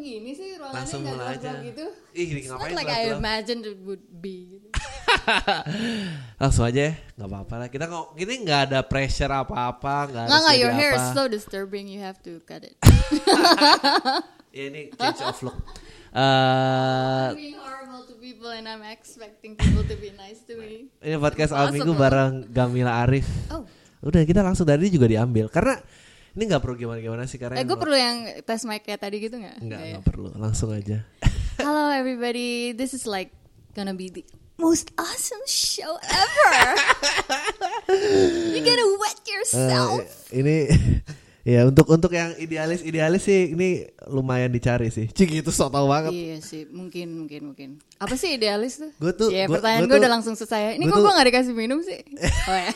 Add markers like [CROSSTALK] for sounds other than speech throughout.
gini sih ruangannya Langsung mulai aja. gitu. Ih, ngapain like I imagined it would be. [LAUGHS] Langsung aja ya, nggak apa-apa lah. Kita nggak, ini nggak ada pressure apa-apa, nggak Nggak harus nggak, your hair apa. is so disturbing. You have to cut it. [LAUGHS] Ya ini change of look. [LAUGHS] Eh, being horrible to people and I'm expecting people to be nice to me. ini podcast awal minggu bareng Gamila Arif. Oh, Udah kita langsung dari juga diambil karena ini nggak perlu gimana-gimana sih karena eh gue perlu yang tes mic kayak tadi gitu nggak? Nggak, Nggak ya? nggak perlu. Langsung aja. [LAUGHS] Hello everybody, this is like gonna be the most awesome show ever. You're gonna wet yourself. ini [LAUGHS] ya untuk untuk yang idealis idealis sih ini lumayan dicari sih. Cik itu sok tau banget. Iya sih, mungkin mungkin mungkin. Apa sih idealis tuh? Gua tuh- Ya gua- pertanyaan gue udah langsung selesai. Ini gua kok gue gak dikasih minum sih? [LAUGHS] Oh ya.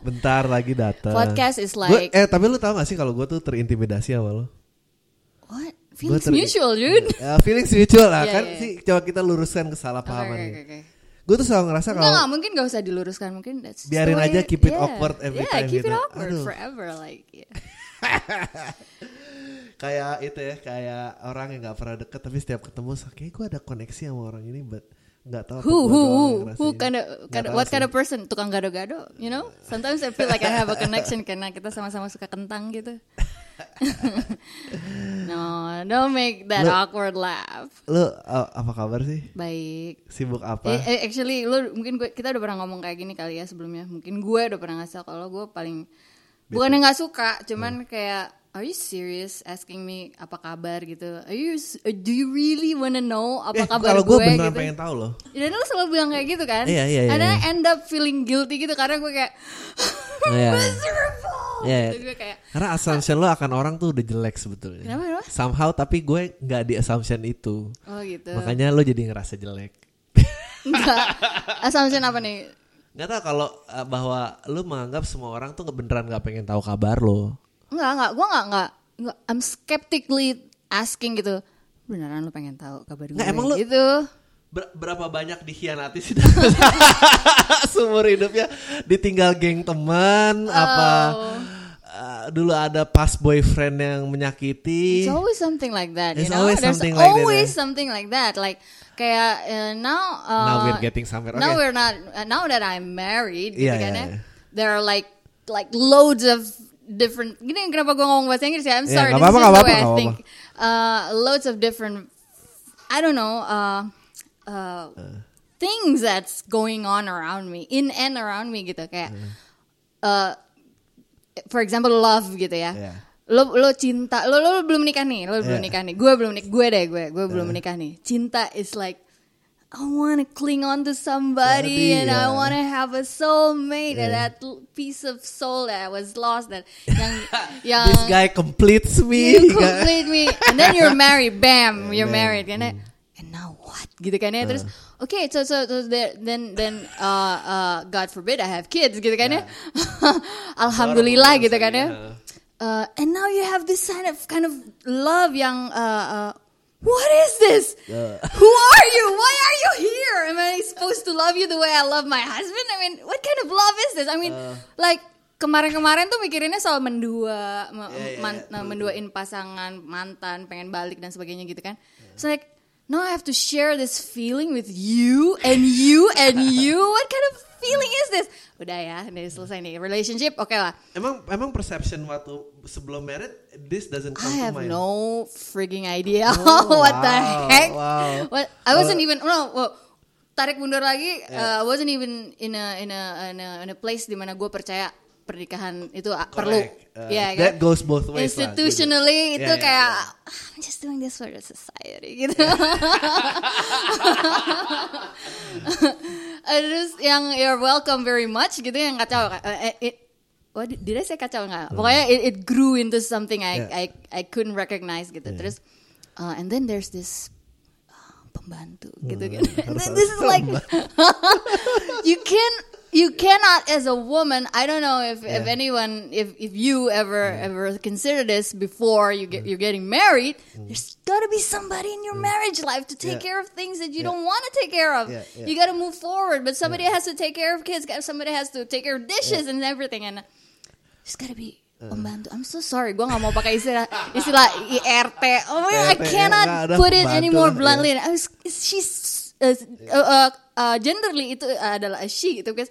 Bentar lagi datang. Podcast is Gua- like eh tapi lu tau gak sih kalau gue tuh terintimidasi sama lo? what? Feelings ter- mutual, dude. [LAUGHS] Ya, feelings mutual lah [LAUGHS] Iya, kan iya. sih coba kita luruskan kesalahpahaman oke ya. oke. Gue tuh selalu ngerasa kalau enggak, mungkin gak usah diluruskan mungkin that's Biarin way aja, keep it yeah. awkward every yeah, time keep gitu. it awkward Aduh. forever like yeah. [LAUGHS] kayak itu ya kayak orang yang nggak pernah deket tapi setiap ketemu kayak gue ada koneksi sama orang ini but nggak tahu apa Who who who yang kind of, kind of what kind of person tukang gado-gado, you know? Sometimes I feel like I have a connection karena kita sama-sama suka kentang gitu. [LAUGHS] no, don't make that Lu- awkward laugh. lu uh, apa kabar sih Baik. sibuk apa Eh, eh, actually, lu mungkin gue kita udah pernah ngomong kayak gini kali ya sebelumnya. Mungkin gue udah pernah ngasih tau kalau gue paling bukannya nggak suka, cuman kayak Are you serious asking me apa kabar gitu? Are you do you really wanna know apa eh, kabar kalau gue, gue beneran gitu? pengen tahu loh Dan lu selalu bilang kayak gitu kan? Iya, iya, iya, I iya. end up feeling guilty gitu karena gue kayak Iya. [LAUGHS] miserable. Iya, iya. Terus gue kayak karena assumption lo akan orang tuh udah jelek sebetulnya Kenapa, kenapa? somehow tapi gue nggak di assumption itu oh gitu. makanya lo jadi ngerasa jelek Enggak. Assumption apa nih? nggak tahu kalau uh, bahwa lo menganggap semua orang tuh beneran nggak pengen tahu kabar lo Enggak, enggak. Gue enggak, enggak. enggak. I'm skeptically asking gitu. Beneran lu pengen tahu kabar gue Nggak, emang lu- gitu? Ber- berapa banyak dikhianati sih [LAUGHS] seumur hidupnya ditinggal geng teman apa Oh. uh, dulu ada pas boyfriend yang menyakiti It's always something like that, you It's know? always There's something like that, always something like that. Like kayak uh, now uh, Now we're getting somewhere. Now Okay. we're not uh, now that I'm married gitu Iya, kan ya. iya. There are like like loads of different gini kenapa gue ngomong bahasa Inggris ya? I'm Iya, sorry. nggak this is the way I think. Uh, loads of different I don't know uh, uh, things that's going on around me, in and around me gitu kayak uh, for example love gitu ya. Iya. Lo lo cinta, lo lo belum nikah nih, lo belum Iya. nikah nih. Gue belum nik, gue deh gue, gue belum menikah nih. Cinta is like I want to cling on to somebody Jadi, and I want to have a soulmate and that piece of soul that was lost that [LAUGHS] yang yang this guy completes me. You [LAUGHS] complete me. And then you're married. Bam [LAUGHS] you're married kan ya. and now what? Gitu kan ya? Terus okay so so, so there- then then uh, uh, God forbid I have kids gitu kan ya? Alhamdulillah gitu kan ya? uh, and now you have this kind of kind of love yang uh, uh, what is this? Uh. who are you? Why are you here? Am I supposed to love you the way I love my husband? I mean what kind of love is this? I mean Uh. like kemarin-kemarin tuh mikirinnya soal mendua me- Iya, iya, man- iya, menduain pasangan mantan pengen balik dan sebagainya gitu kan. So like now I have to share this feeling with you and you and [LAUGHS] you? What kind of feeling is this udah ya udah selesai nih relationship oke lah emang emang perception waktu sebelum married this doesn't come I to have mind no frigging idea Oh, [LAUGHS] what the heck. wow. What I wasn't even no. well, tarik mundur lagi. uh, I wasn't even in a in a in a, in a place di mana gue percaya pernikahan itu uh, perlu. Uh, Ya, that kan? goes both ways lah, Institutionally gitu. itu ya, kayak ya. "Ah, I'm just doing this for the society gitu. [LAUGHS] [LAUGHS] Uh, [LAUGHS] Terus yang you're welcome very much gitu yang kacau. Uh, it, What did, did I say kacau nggak? Pokoknya it, it grew into something I Yeah. I I couldn't recognize gitu. Terus uh, and then there's this uh, pembantu gitu kan. [LAUGHS] And then this is like [LAUGHS] you can you cannot as a woman. I don't know if, if anyone if if you ever ever consider this before you get you're getting married. There's got to be somebody in your marriage life to take Yeah. care of things that you Yeah. don't want to take care of. Yeah, yeah. You got to move forward, but somebody has to take care of kids. Somebody has to take care of dishes and everything. And there's got to be pembantu. I'm so sorry, gue nggak mau pakai istilah istilah IRT. Oh my I cannot put it anymore lah, bluntly. I was, she's uh, uh, uh, uh, genderly itu adalah a she gitu guys.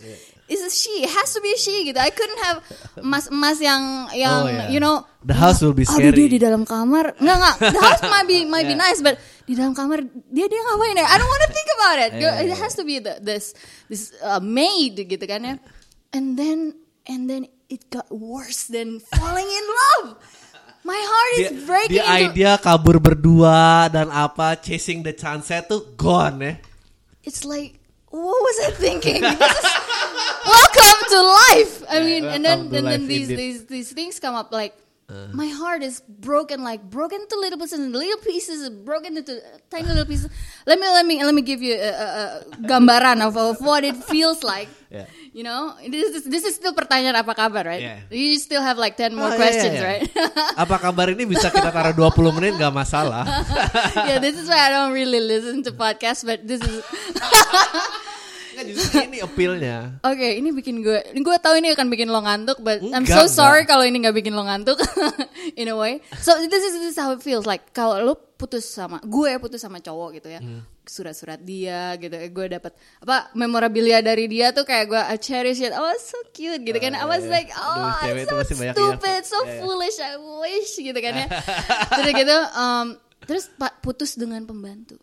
It's a she, it has to be a she gitu. I couldn't have mas-mas yang yang Oh, yeah. you know The house will be Aduh dia scary. di dalam kamar nggak nggak the [LAUGHS] house might be might be Yeah. nice but di dalam kamar dia dia ngapain ya I don't want to think about it Yeah, it yeah, has to be the, this this uh, maid gitu kan ya and then and then it got worse than falling in love my heart is Dia, breaking The into idea kabur berdua dan apa chasing the sunset tuh gone ya. it's like what was I thinking? This is- welcome to life. I Yeah, mean and then welcome and then these indeed. these these things come up like uh. my heart is broken like broken to little pieces and little pieces broken into uh, tiny little pieces. Let me let me let me give you a, a, a gambaran of, of what it feels like Yeah. you know this is this is still pertanyaan apa kabar right Yeah. you still have like 10 more Oh, questions iya, iya. right [LAUGHS] Apa kabar ini bisa kita taruh 20 menit gak masalah. [LAUGHS] yeah this is why I don't really listen to podcasts but this is [LAUGHS] justru ini appeal-nya. Oke, ini bikin gue, gue tahu ini akan bikin lo ngantuk, but I'm Enggak, so enggak. sorry kalau ini nggak bikin lo ngantuk, in a way. So this is this is how it feels like kalau lo putus sama gue putus sama cowok gitu ya, Hmm. Surat-surat dia gitu, gue dapat apa memorabilia dari dia tuh kayak gue I cherish it, oh so cute gitu kan, I was iya. like oh cewek I'm so banyak stupid, so Iya, iya. foolish, I wish gitu kan ya, [LAUGHS] terus gitu, um, terus putus dengan pembantu.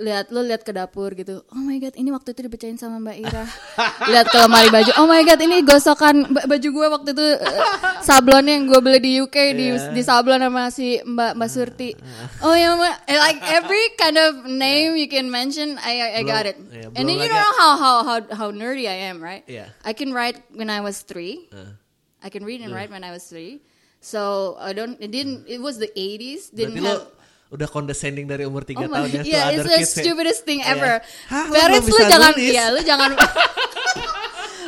Lihat lo lihat ke dapur gitu. Oh my god ini waktu itu dibacain sama mbak Ira. Lihat ke lemari baju. Oh my god ini gosokan ba- baju gue waktu itu eh, sablonnya yang gue beli di UK di Yeah. di sablon sama si mbak mbak Surti. Oh ya mbak Eh, like every kind of name you can mention I I, I got it. Iya, and then you lagi- know how how how how nerdy I am right? Iya. I can write when I was three. Nah. I can read and write when I was three. So I don't it didn't it was the 80s didn't Berarti lo have udah condescending dari umur 3 Oh tahun ya. to [LAUGHS] yeah, other it's the kids ya. stupidest thing Iya. ever. Hah, lo Parents belum lu jangan, nulis? ya lu jangan,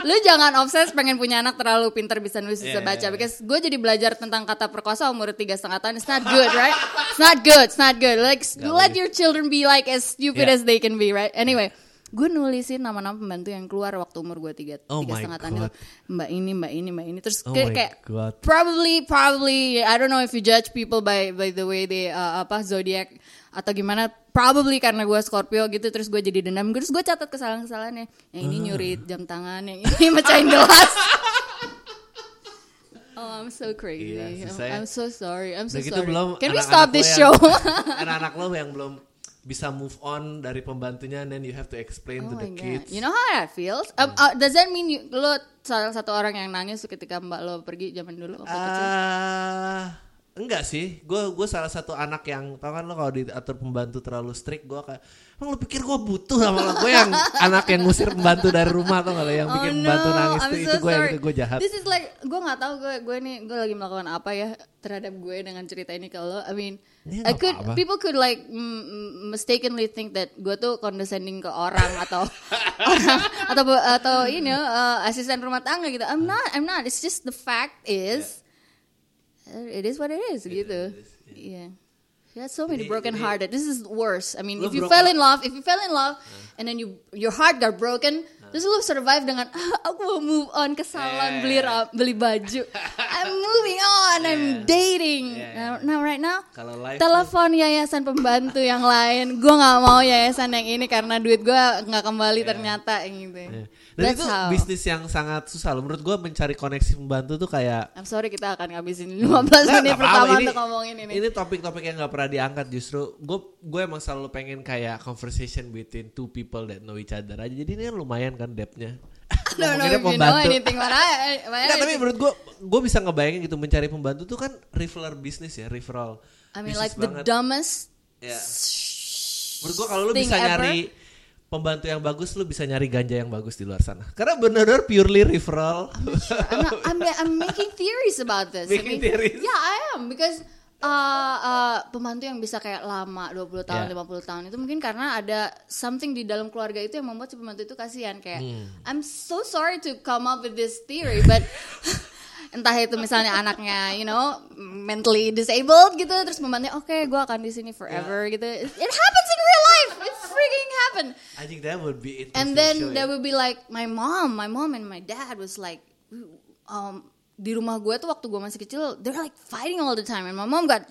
lu jangan obses pengen punya anak terlalu pintar bisa nulis bisa Yeah, baca. yeah. Because gue jadi belajar tentang kata perkosa umur tiga setengah tahun. It's not good, right? It's not good. It's not good. Like Gak let your children be like as stupid Yeah. as they can be, right? Anyway. Gue nulisin nama-nama pembantu yang keluar waktu umur gue tiga, Oh tiga setengah tahun itu. Mbak ini, mbak ini, mbak ini. Terus Oh kayak, kayak God. probably probably I don't know if you judge people by by the way they uh, apa zodiac atau gimana probably karena gue Scorpio gitu terus gue jadi dendam terus gue catat kesalahan-kesalahannya yang ini nyuri jam tangan yang ini [LAUGHS] mecahin gelas [LAUGHS] Oh, I'm so crazy. Iya, I'm. I'm so sorry. I'm so Udah gitu sorry. belum Can we stop this show? [LAUGHS] Anak-anak lo yang belum bisa move on dari pembantunya and then you have to explain Oh to the god. kids. You know how that feels? Um, uh, does that mean you, lo salah satu orang yang nangis ketika mbak lo pergi zaman dulu waktu kecil? Enggak sih. Gue gue salah satu anak yang tau kan lo kalau diatur pembantu terlalu strict gue kayak emang lo pikir gue butuh sama lo gue yang anak yang ngusir pembantu dari rumah atau kalau yang bikin pembantu nangis Oh, I'm tuh so itu gue yang itu gue jahat. This is like gue nggak tahu gue gue nih gue lagi melakukan apa ya terhadap gue dengan cerita ini ke lo. I mean, Ya, I nggak could apa-apa. people could like mistakenly think that gue tuh condescending ke orang atau [LAUGHS] orang atau atau you know uh, asisten rumah tangga gitu. I'm not. I'm not. It's just the fact is uh, it is what it is gitu. Yeah. Yeah, so many Ini- broken ini- hearted. This is worse. I mean, if you broken- fell in love, if you fell in love, and then you your heart got broken, terus lu survive dengan ah, aku mau move on ke salon Yeah. beli beli baju. [LAUGHS] I'm moving on. I'm Yeah. dating. Yeah. Now, now right now, Kalau life telepon yayasan pembantu yang lain. Gue nggak mau yayasan yang ini karena duit gue nggak kembali ternyata yang gitu. Iya. Dan That's itu how. bisnis yang sangat susah loh. Menurut gue mencari koneksi pembantu tuh kayak I'm sorry kita akan ngabisin [LAUGHS] 15 Nggak, menit pertama apa-apa. untuk ngomongin ini. Ini topik-topik yang nggak pernah diangkat justru. Gue gue emang selalu pengen kayak conversation between two people that know each other aja. Jadi ini kan lumayan kan depthnya. [LAUGHS] Ngomonginnya if you know anything [LAUGHS] Nggak, tapi menurut gue, gue bisa ngebayangin gitu mencari pembantu tuh kan referral bisnis ya, referral. I mean like the banget. dumbest Ya. Menurut gue kalau lu bisa ever. nyari pembantu yang bagus, lu bisa nyari ganja yang bagus di luar sana. Karena benar-benar purely referral. I'm, not, I'm, I'm making theories about this. I Making theories? Yeah, I am because uh, uh, pembantu yang bisa kayak lama 20 tahun, Yeah. 50 tahun itu mungkin karena ada something di dalam keluarga itu yang membuat si pembantu itu kasihan kayak Hmm. I'm so sorry to come up with this theory but [LAUGHS] entah itu misalnya anaknya you know mentally disabled gitu terus pembantunya oke gue akan di sini forever gitu it, it happens in real life it freaking happen I think that would be interesting. and then show, there ya. would be like my mom my mom and my dad was like um di rumah gue tuh waktu gue masih kecil they're like fighting all the time and my mom got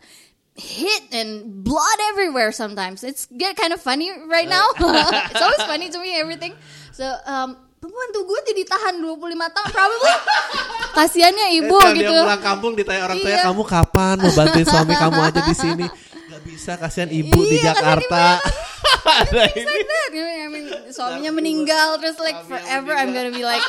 hit and blood everywhere sometimes it's get kind of funny right now [LAUGHS] [LAUGHS] it's always funny to me everything so um pembantu gue jadi tahan 25 tahun probably [LAUGHS] kasihannya ibu Eh, gitu Dia pulang kampung ditanya orang tuanya Iya. kamu kapan mau bantuin suami kamu aja di sini. Gak bisa kasihan ibu di Iya, kasihan Jakarta. Ada Things ini. like that. I mean, suaminya meninggal terus like forever I'm gonna be like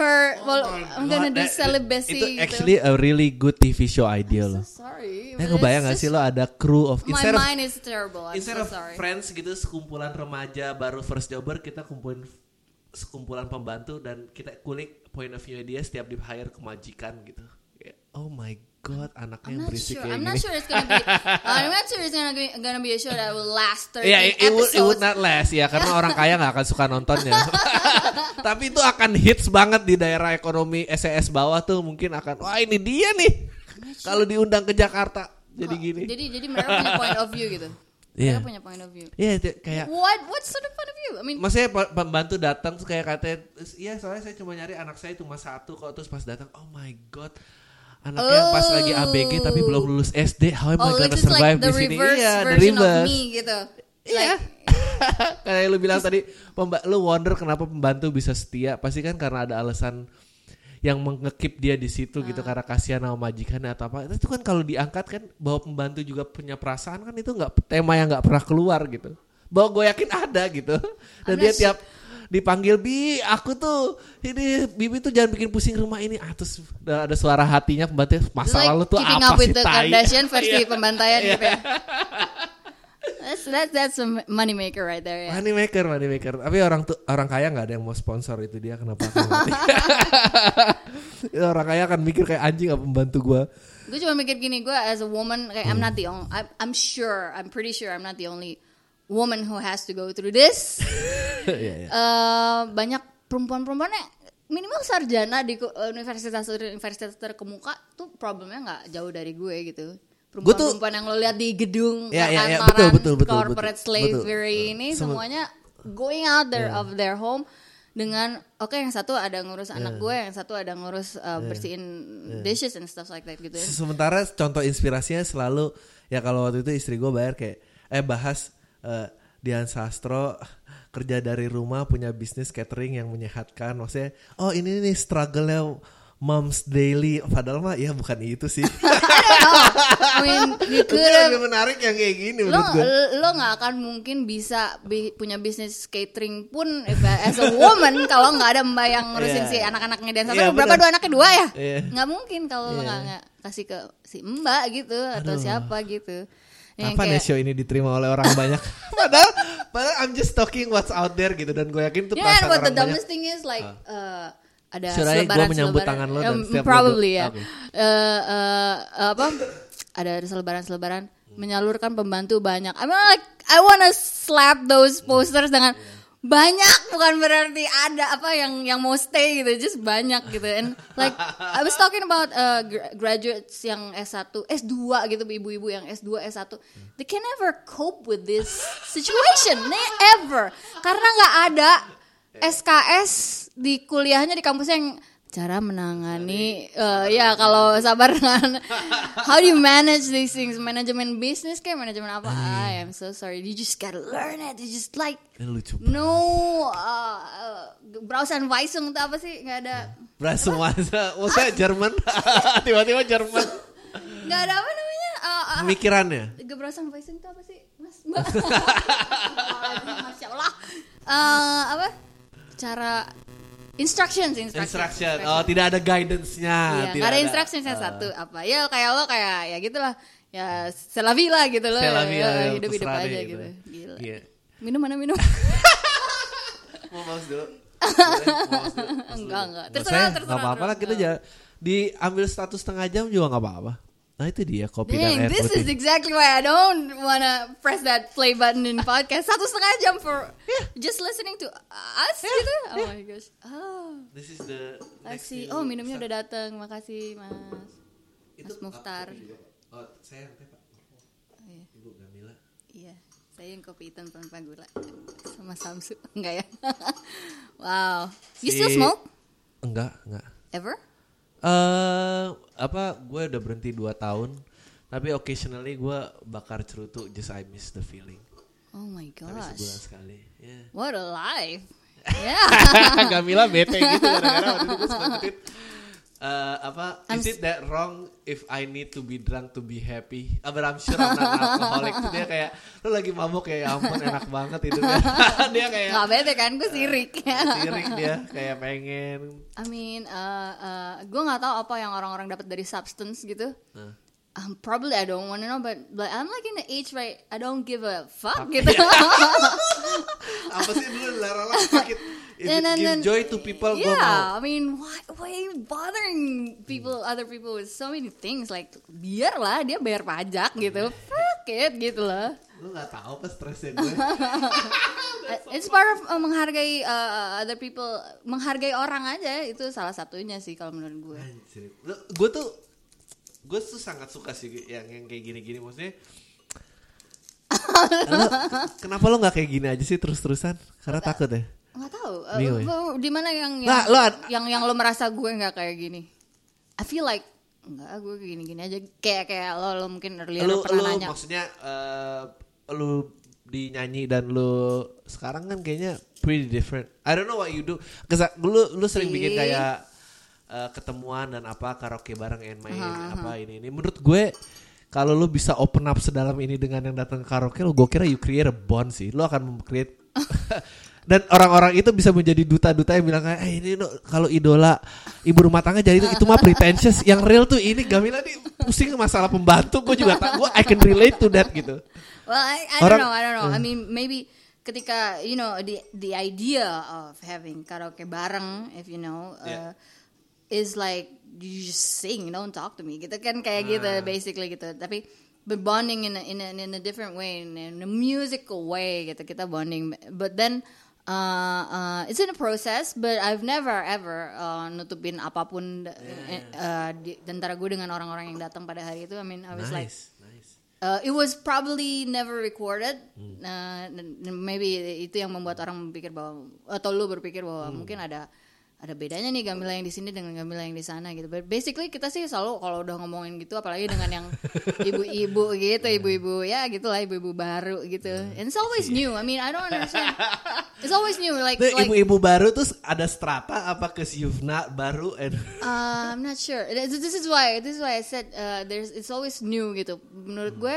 her. Well, I'm gonna do celibacy. Itu gitu. actually a really good TV show idea loh. So sorry. Eh it's gak sih lo ada crew of My instead of mind is terrible. I'm instead so of sorry. friends gitu sekumpulan remaja baru first jobber kita kumpulin sekumpulan pembantu dan kita kulik point of view dia setiap di hire ke majikan gitu. Oh my god, anaknya I'm berisik sure. kayak I'm gini. not sure it's gonna be. I'm not sure it's gonna be, gonna be a show that will last 13 Ya, it, it would, it would not last ya karena orang kaya nggak akan suka nontonnya. [LAUGHS] Tapi itu akan hits banget di daerah ekonomi SES bawah tuh mungkin akan wah ini dia nih. Kalau diundang ke Jakarta jadi gini. Jadi jadi mereka punya point of view gitu. [LAUGHS] Iya. Mereka punya point of view. Iya itu kayak What what sort of point of view? I mean, Maksudnya pe- pembantu datang kayak katanya, "Terus, iya soalnya saya cuma nyari anak saya cuma satu kok terus pas datang, oh my god, anaknya pas lagi ABG tapi belum lulus SD, how am I oh, gonna which is survive like di sini? Iya, the reverse. me gitu. Iya. [LAUGHS] kayak lu bilang tadi, pemba- lu wonder kenapa pembantu bisa setia, pasti kan karena ada alasan yang mengekip dia di situ Ah. gitu karena kasihan sama majikannya atau apa. Itu kan kalau diangkat kan bahwa pembantu juga punya perasaan kan itu nggak tema yang nggak pernah keluar gitu. Bahwa gue yakin ada gitu. [LAUGHS] Dan I'm dia tiap dipanggil bi aku tuh ini bibi tuh jangan bikin pusing rumah ini ah terus ada suara hatinya pembantu It's masa like lalu tuh apa sih the tai?" Kardashian versi Iya. pembantaian Iya. gitu ya. [LAUGHS] That's that's that's a money maker right there ya. Money maker, money maker. Tapi orang tuh orang kaya nggak ada yang mau sponsor itu dia kenapa? [LAUGHS] orang kaya akan mikir kayak anjing apa pembantu gua. Gue cuma mikir gini, gue as a woman, kayak I'm not the only, I'm, I'm sure, I'm pretty sure I'm not the only woman who has to go through this. [LAUGHS] Iya, iya. Eh, banyak perempuan-perempuannya minimal sarjana di universitas universitas terkemuka tuh problemnya nggak jauh dari gue gitu. Perempuan-perempuan yang lo lihat di gedung ya, ya, kantoran, betul, betul, betul, corporate betul, slavery betul. ini Sem- semuanya going out there Ya. of their home dengan oke yang satu ada ngurus anak Ya. gue, yang satu ada ngurus uh, bersihin dishes and stuff like that gitu. ya. Sementara contoh inspirasinya selalu ya kalau waktu itu istri gue bayar kayak eh bahas eh, Dian Sastro kerja dari rumah punya bisnis catering yang menyehatkan. Maksudnya oh ini nih struggle-nya moms daily. Padahal mah ya bukan itu sih. [LAUGHS] I mean, you itu have lebih menarik yang kayak gini lo menurut gue lo nggak akan mungkin bisa bi- punya bisnis catering pun as a woman [LAUGHS] kalau nggak ada mbak yang ngurusin Iya. si anak-anaknya dan satu Iya, berapa dua anaknya dua ya? Iya. nggak mungkin kalau lo Iya. nggak nggak kasih ke si mbak gitu atau Aduh. siapa gitu Yang Kapan ya kayak- show ini diterima oleh orang banyak? [LAUGHS] Padahal padahal I'm just talking what's out there gitu dan gue yakin itu know perasaan what the orang banyak. dumbest thing is like uh, ada Should I selebaran gua menyambut selebaran- tangan lo dan Um, setiap probably ya. Oke. Eh, eh, apa? Ada selebaran selebaran menyalurkan pembantu banyak. I mean like I wanna slap those posters dengan banyak bukan berarti ada apa yang yang mau stay gitu just banyak gitu. And like I was talking about uh, gra- graduates yang S1 S2 gitu ibu-ibu yang S2 S1 they can never cope with this situation [LAUGHS] never. Karena nggak ada SKS di kuliahnya di kampusnya yang cara menangani eh, ya kalau sabar dengan how do you manage these things? Manajemen bisnis kayak manajemen apa? I am so sorry. You just gotta learn it. You just like no uh, uh, Brausan Weisung itu apa sih? Nggak ada. Beras semua Maksudnya Jerman. [LAUGHS] Tiba-tiba Jerman. Nggak ada apa namanya? Uh, uh, Pemikirannya? Gebrausan Weisung itu apa sih mas? [LAUGHS] Mbak Masya Allah. Eh, apa? Cara instructions instructions, Instruction. Oh tidak ada guidance-nya Iya, tidak nggak ada instructionsnya satu. Apa? Ya kayak lo kayak ya gitulah. Ya selavila gitu loh. Ya, ya, hidup hidup terserah aja gitu, gitu. gila. Iya. minum mana minum? [LAUGHS] Mau mouse dulu. [LAUGHS] Boleh, enggak enggak. Nggak terserah terserah nggak apa-apa lah kita aja Diambil satu setengah jam juga nggak apa-apa Nah itu dia kopi dan Dang, air this is putih exactly why I don't wanna press that play button in podcast. Satu setengah jam for just listening to us gitu. Oh my gosh. Oh, This is the I next see. new- Oh, minumnya udah datang. Makasih, Mas. Itu Mas Mukhtar. Pak. Oh saya teh Pak Oh, iya. Ibu Gamila Iya, saya yang kopi hitam tanpa gula sama Samsu. [LAUGHS] Enggak ya? [LAUGHS] wow. You still Si- smoke? Enggak, enggak Ever? Eh apa gue udah berhenti 2 tahun tapi occasionally gue bakar cerutu just I miss the feeling. Oh my Tapi sebulan gosh. sekali. Yeah. What a life. [LAUGHS] Yeah. Gamila bete gitu gara-gara waktu itu gue suka eh, apa is it that wrong if I need to be drunk to be happy? Ah, but I'm sure I'm not alcoholic. Tuh dia kayak lu lagi mabuk kayak ya ampun enak banget hidupnya. [LAUGHS] dia kayak Gak bete kan, gue sirik. [LAUGHS] sirik dia kayak pengen I mean, uh, uh, gue nggak tahu apa yang orang-orang dapat dari substance gitu. Nah. Um, probably I don't want to know, but but I'm like in the age where I don't give a fuck gitu. [LAUGHS] apa sih dulu larang sakit if And then- give then- joy to people? Yeah, I mean, why why are you bothering people, other people with so many things? Like, biarlah dia bayar pajak gitu, fuck it gitu loh. lu nggak tahu apa stresnya gue. Uh, [LAUGHS] It's part of uh, menghargai uh, other people, menghargai orang aja itu salah satunya sih kalau menurut gue. Anjir. Lu- gue tuh gue tuh sangat suka sih yang yang kayak gini-gini. Maksudnya [LAUGHS] Lu, kenapa lo nggak kayak gini aja sih terus-terusan? Karena takut ya Nggak tahu. Uh, Bingung ya? lu- di mana yang yang, Nah, lu ad- yang yang lo merasa gue nggak kayak gini? I feel like nggak gue kayak gini-gini aja. Kayak kayak lo lo mungkin earlier lu pernah lu nanya. maksudnya eh, lu dinyanyi dan lu sekarang kan kayaknya pretty different I don't know what you do Kesa, lu lu sering bikin kayak eh, ketemuan dan apa karaoke bareng and main apa ini ini menurut gue kalau lu bisa open up sedalam ini dengan yang datang ke karaoke lu gue kira you create a bond sih lu akan create [LAUGHS] dan orang-orang itu bisa menjadi duta-duta yang bilang kayak eh ini no, kalau idola ibu rumah tangga jadi itu, itu mah pretentious yang real tuh ini Gamila nih pusing masalah pembantu gue juga tak gue I can relate to that gitu Well, I, I Orang- don't know, I don't know. I mean, maybe ketika you know the the idea of having karaoke bareng, if you know, uh, Yeah. is like you just sing, don't talk to me. Gitu kan kayak gitu, Ah. basically gitu. Tapi but bonding in a, in a, in a different way, in a musical way gitu kita bonding. But then uh, uh, it's in a process, but I've never ever uh, nutupin apa pun uh, uh, di, antara gue dengan orang-orang yang datang pada hari itu. I mean, I was like nice nice Uh, it was probably never recorded. Uh, dan- dan maybe itu yang membuat orang berpikir bahwa atau lu berpikir bahwa mungkin ada ada bedanya nih Gamila yang di sini dengan Gamila yang di sana gitu. But basically kita sih selalu kalau udah ngomongin gitu apalagi dengan yang [LAUGHS] ibu-ibu gitu, ibu-ibu ya gitulah ibu-ibu baru gitu. And it's always new. I mean, I don't understand. [LAUGHS] It's always new like Nah, like ibu-ibu baru tuh ada strata apa ke Yuvna baru and Uh, I'm not sure. This this is why this is why I said uh, there's it's always new gitu. Menurut gue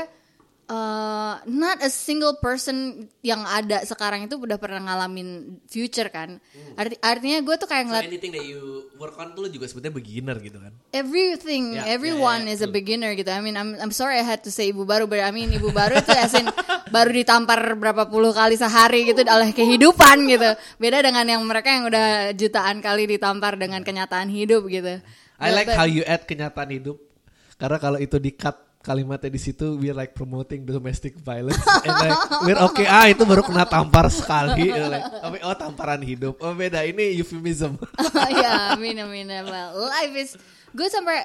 uh, not a single person yang ada sekarang itu udah pernah ngalamin future kan. Arti, artinya gue tuh kayak so ngeliat anything that you work on tuh lu juga sebetulnya beginner gitu kan everything, Ya, everyone ya, ya, is a beginner gitu. I mean, I'm I'm sorry I had to say ibu baru, but I mean ibu baru itu as in [LAUGHS] baru ditampar berapa puluh kali sehari gitu oleh kehidupan gitu. Beda dengan yang mereka yang udah jutaan kali ditampar dengan kenyataan hidup gitu. I like but- how you add kenyataan hidup karena kalau itu di cut kalimatnya di situ we're like promoting domestic violence [LAUGHS] and like we're okay ah itu baru kena tampar sekali [LAUGHS] like, oh, oh tamparan hidup oh beda ini euphemism yeah, mean, I mean, uh, well, life is good. Sampai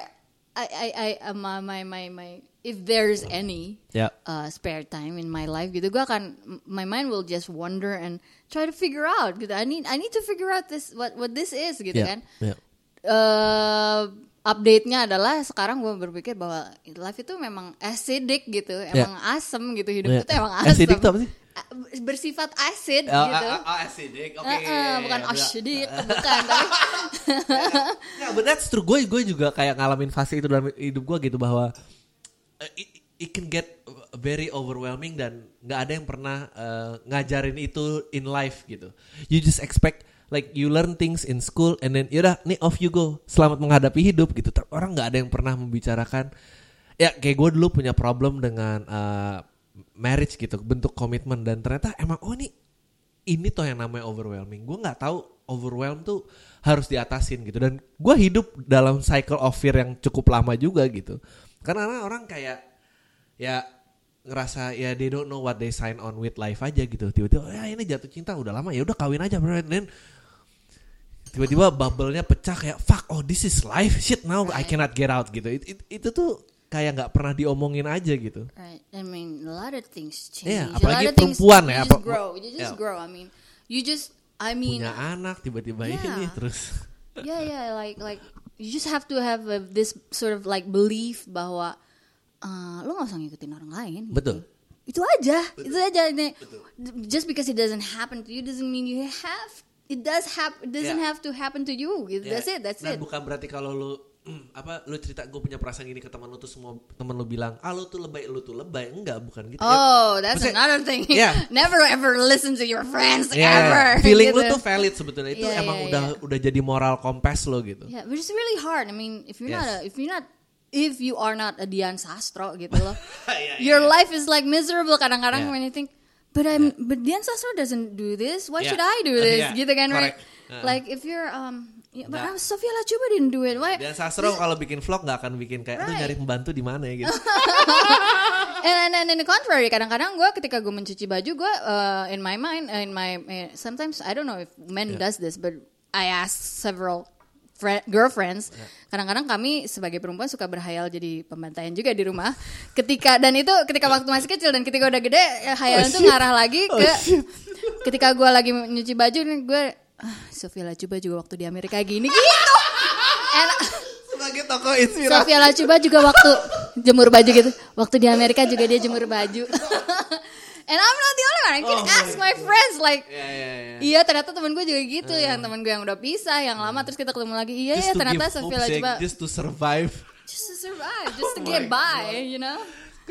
I, I, I, uh, my, my, my, my, if there's any ya uh, spare time in my life, gitu, gue akan, my mind will just wander and try to figure out, gitu. I need, I need to figure out this, what, what this is, gitu ya kan. ya. Uh, update-nya adalah sekarang gue berpikir bahwa life itu memang acidic gitu, emang asem gitu hidup Ya. itu emang asem. Acidic itu apa sih? Bersifat acid Oh, gitu. ah, ah, acidic oke Eh, eh, bukan ya, acidic, bukan. Tapi [LAUGHS] Ya, but that's true. Gue gue juga kayak ngalamin fase itu dalam hidup gue gitu bahwa uh, it, it can get very overwhelming dan nggak ada yang pernah uh, ngajarin itu in life gitu. You just expect like you learn things in school and then yaudah nih off you go. Selamat menghadapi hidup gitu. Ter- Orang nggak ada yang pernah membicarakan ya kayak gue dulu punya problem dengan uh, marriage gitu, bentuk komitmen dan ternyata emang oh ini ini toh yang namanya overwhelming. Gue nggak tahu overwhelm tuh harus diatasin gitu. Dan gue hidup dalam cycle of fear yang cukup lama juga gitu. Karena orang kayak ya ngerasa ya they don't know what they sign on with life aja gitu. Tiba-tiba ya ini jatuh cinta udah lama ya udah kawin aja bro. Dan tiba-tiba bubble-nya pecah kayak fuck oh this is life shit now I cannot get out gitu. It- it- itu tuh kayak nggak pernah diomongin aja gitu. Right. I mean, a lot of things change. A apalagi lot of things- perempuan you ya, just apa- grow. You just ya. grow. I mean, you just. I mean, Punya anak tiba-tiba Yeah. ini terus. [LAUGHS] yeah, yeah. Like, like you just have to have a, this sort of like belief bahwa uh, lo nggak usah ngikutin orang lain. gitu. Betul. Itu aja, itu aja. Ini- Just because it doesn't happen to you doesn't mean you have. It does hap- It doesn't Yeah. have to happen to you. Gitu. Ya, That's it. That's dan it. bukan berarti kalau lu mm, apa lu cerita gue punya perasaan gini ke teman lu tuh semua teman lu bilang ah lu tuh lebay lu tuh lebay enggak bukan gitu ya. Oh, that's Maksudnya- another thing. Yeah. [LAUGHS] Never ever listen to your friends Ya, ever. [LAUGHS] feeling lu gitu. tuh valid sebetulnya itu Iya, emang iya, udah udah jadi moral compass lo gitu Yeah, but it's really hard. I mean, if you're not Yes. a, if you're not if you are not a Dian Sastro gitu loh. [LAUGHS] Iya, your life is like miserable kadang-kadang Yeah. when you think but I'm but Dian Sastro doesn't do this. Why Yeah. should I do Uh, this? yeah, Gitu kan right? Uh. Like if you're um yeah, but Nah. Sofia Lachuba didn't do it. Why? dan Sastro kalau bikin vlog nggak akan bikin kayak Right. nyari pembantu di mana ya gitu [LAUGHS] And, and, and in the contrary, kadang-kadang gue ketika gue mencuci baju, gue uh, in my mind, uh, in my uh, sometimes I don't know if men does this, but I ask several fri- girlfriends. Kadang-kadang kami sebagai perempuan suka berhayal jadi pembantaian juga di rumah. [LAUGHS] Ketika dan itu ketika waktu masih kecil dan ketika udah gede, eh, hayalan tuh ngarah lagi ke ketika gue lagi nyuci baju, gue ah, Sofia Lachuba juga waktu di Amerika gini [LAUGHS] gitu. And, sebagai tokoh inspirasi Sofia juga waktu jemur baju gitu. Waktu di Amerika juga dia jemur baju. [LAUGHS] And I'm not the only one. I can Oh ask my my friends like ya ya ya Iya ternyata temen gue juga gitu Yang temen gue yang udah pisah Yang lama terus kita ketemu lagi. Iya ya ternyata Sofia Zach, Lachuba just to survive. Just to survive [LAUGHS] Just to Oh get by You know? [LAUGHS]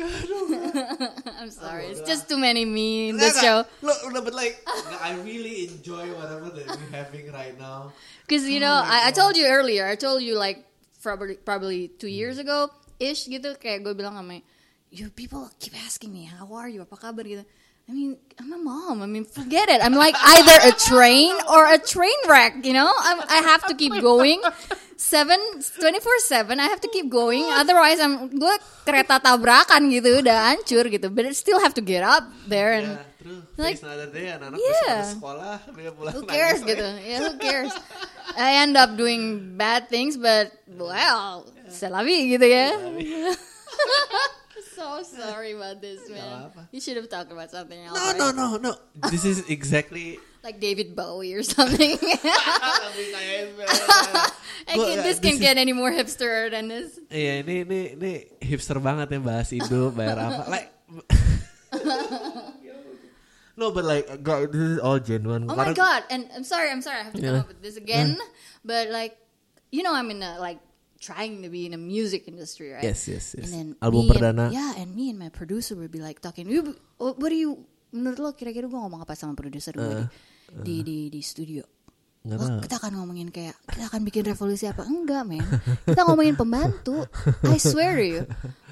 I'm sorry It's just too many me in this show. Nggak. Lo udah but like nggak, I really enjoy whatever that we're having right now. Because you know, I, I told you earlier, I told you like probably probably two years ago ish gitu kayak gue bilang sama you people keep asking me how are you apa kabar gitu. I mean, I'm a mom. I mean, forget it. I'm like either a train or a train wreck. You know, I'm, I have to keep going. Seven, 24/7 I have to keep going. Otherwise, I'm gue kereta tabrakan gitu, udah hancur gitu. But I still have to get up there and ya true Like, Face another day anak-anak yeah. sekolah pulang who cares gitu yeah who cares I end up doing bad things but well c'est la vie gitu ya [LAUGHS] so sorry about this man apa-apa. you should have talked about something else no right? no no no this is exactly like David Bowie or something [LAUGHS] Lebih [LAUGHS] I Gua- can, this this can is- get any more hipster than this Iya ini ini ini hipster banget ya bahas hidup bayar apa like [LAUGHS] no but like God, this is all genuine Oh my god! And I'm sorry, I'm sorry, I have to Yeah. come up with this again. But like, you know, I'm in a like trying to be in a music industry, right? yes yes yes And then album perdana And, yeah, and me and my producer would be like talking. "You- What do you? Menurut lo kira-kira gue ngomong apa sama produser gue di, di di di studio? Tahu. kita akan ngomongin kayak kita akan bikin revolusi apa? Enggak, men. Kita ngomongin pembantu. I swear to you.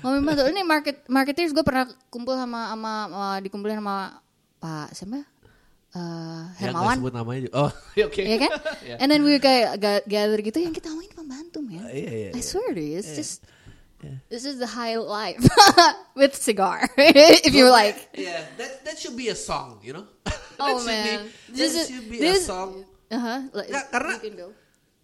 Ngomongin pembantu. Ini market marketers gue pernah kumpul sama sama uh, dikumpulin sama Pak siapa? Uh, Ya, Hermawan. sebut namanya juga. Oh, [LAUGHS] oke. Iya kan? [LAUGHS] Ya. And then we kayak ga- gather gitu yang kita ngomongin pembantu, man. Iya, iya, I iya. swear to you, it's Iya. just it's just the high life [LAUGHS] with cigar. if you like. Yeah, that that should be a song, you know. Oh, that should man. be, This is- should be this- a song. Uh-huh. Like, Nggak, karena-.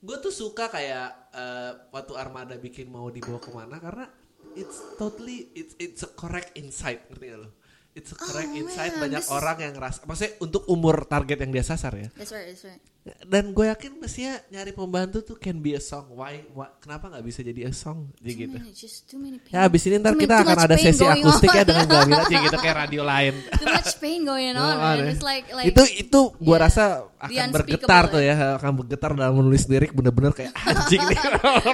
Gue tuh suka kayak eh, waktu Armada bikin mau dibawa ke mana karena it's totally it's it's a correct insight ngerti gak lo? It's a correct Oh, insight man, banyak is- orang yang ngerasa maksudnya untuk umur target yang dia sasar ya. That's right, that's right. Dan gue yakin mestinya nyari pembantu tuh can be a song. Why? why kenapa nggak bisa jadi a song? Jadi Too gitu. many, just too many pain. Ya abis ini ntar Too kita akan ada sesi going akustiknya on. dengan Gavin aja gitu kayak radio lain. [LAUGHS] Too much pain going on, Oh, ada. It's like like itu itu gua yeah. rasa akan bergetar tuh ya. ya akan bergetar dalam menulis lirik bener-bener kayak [LAUGHS] anjing nih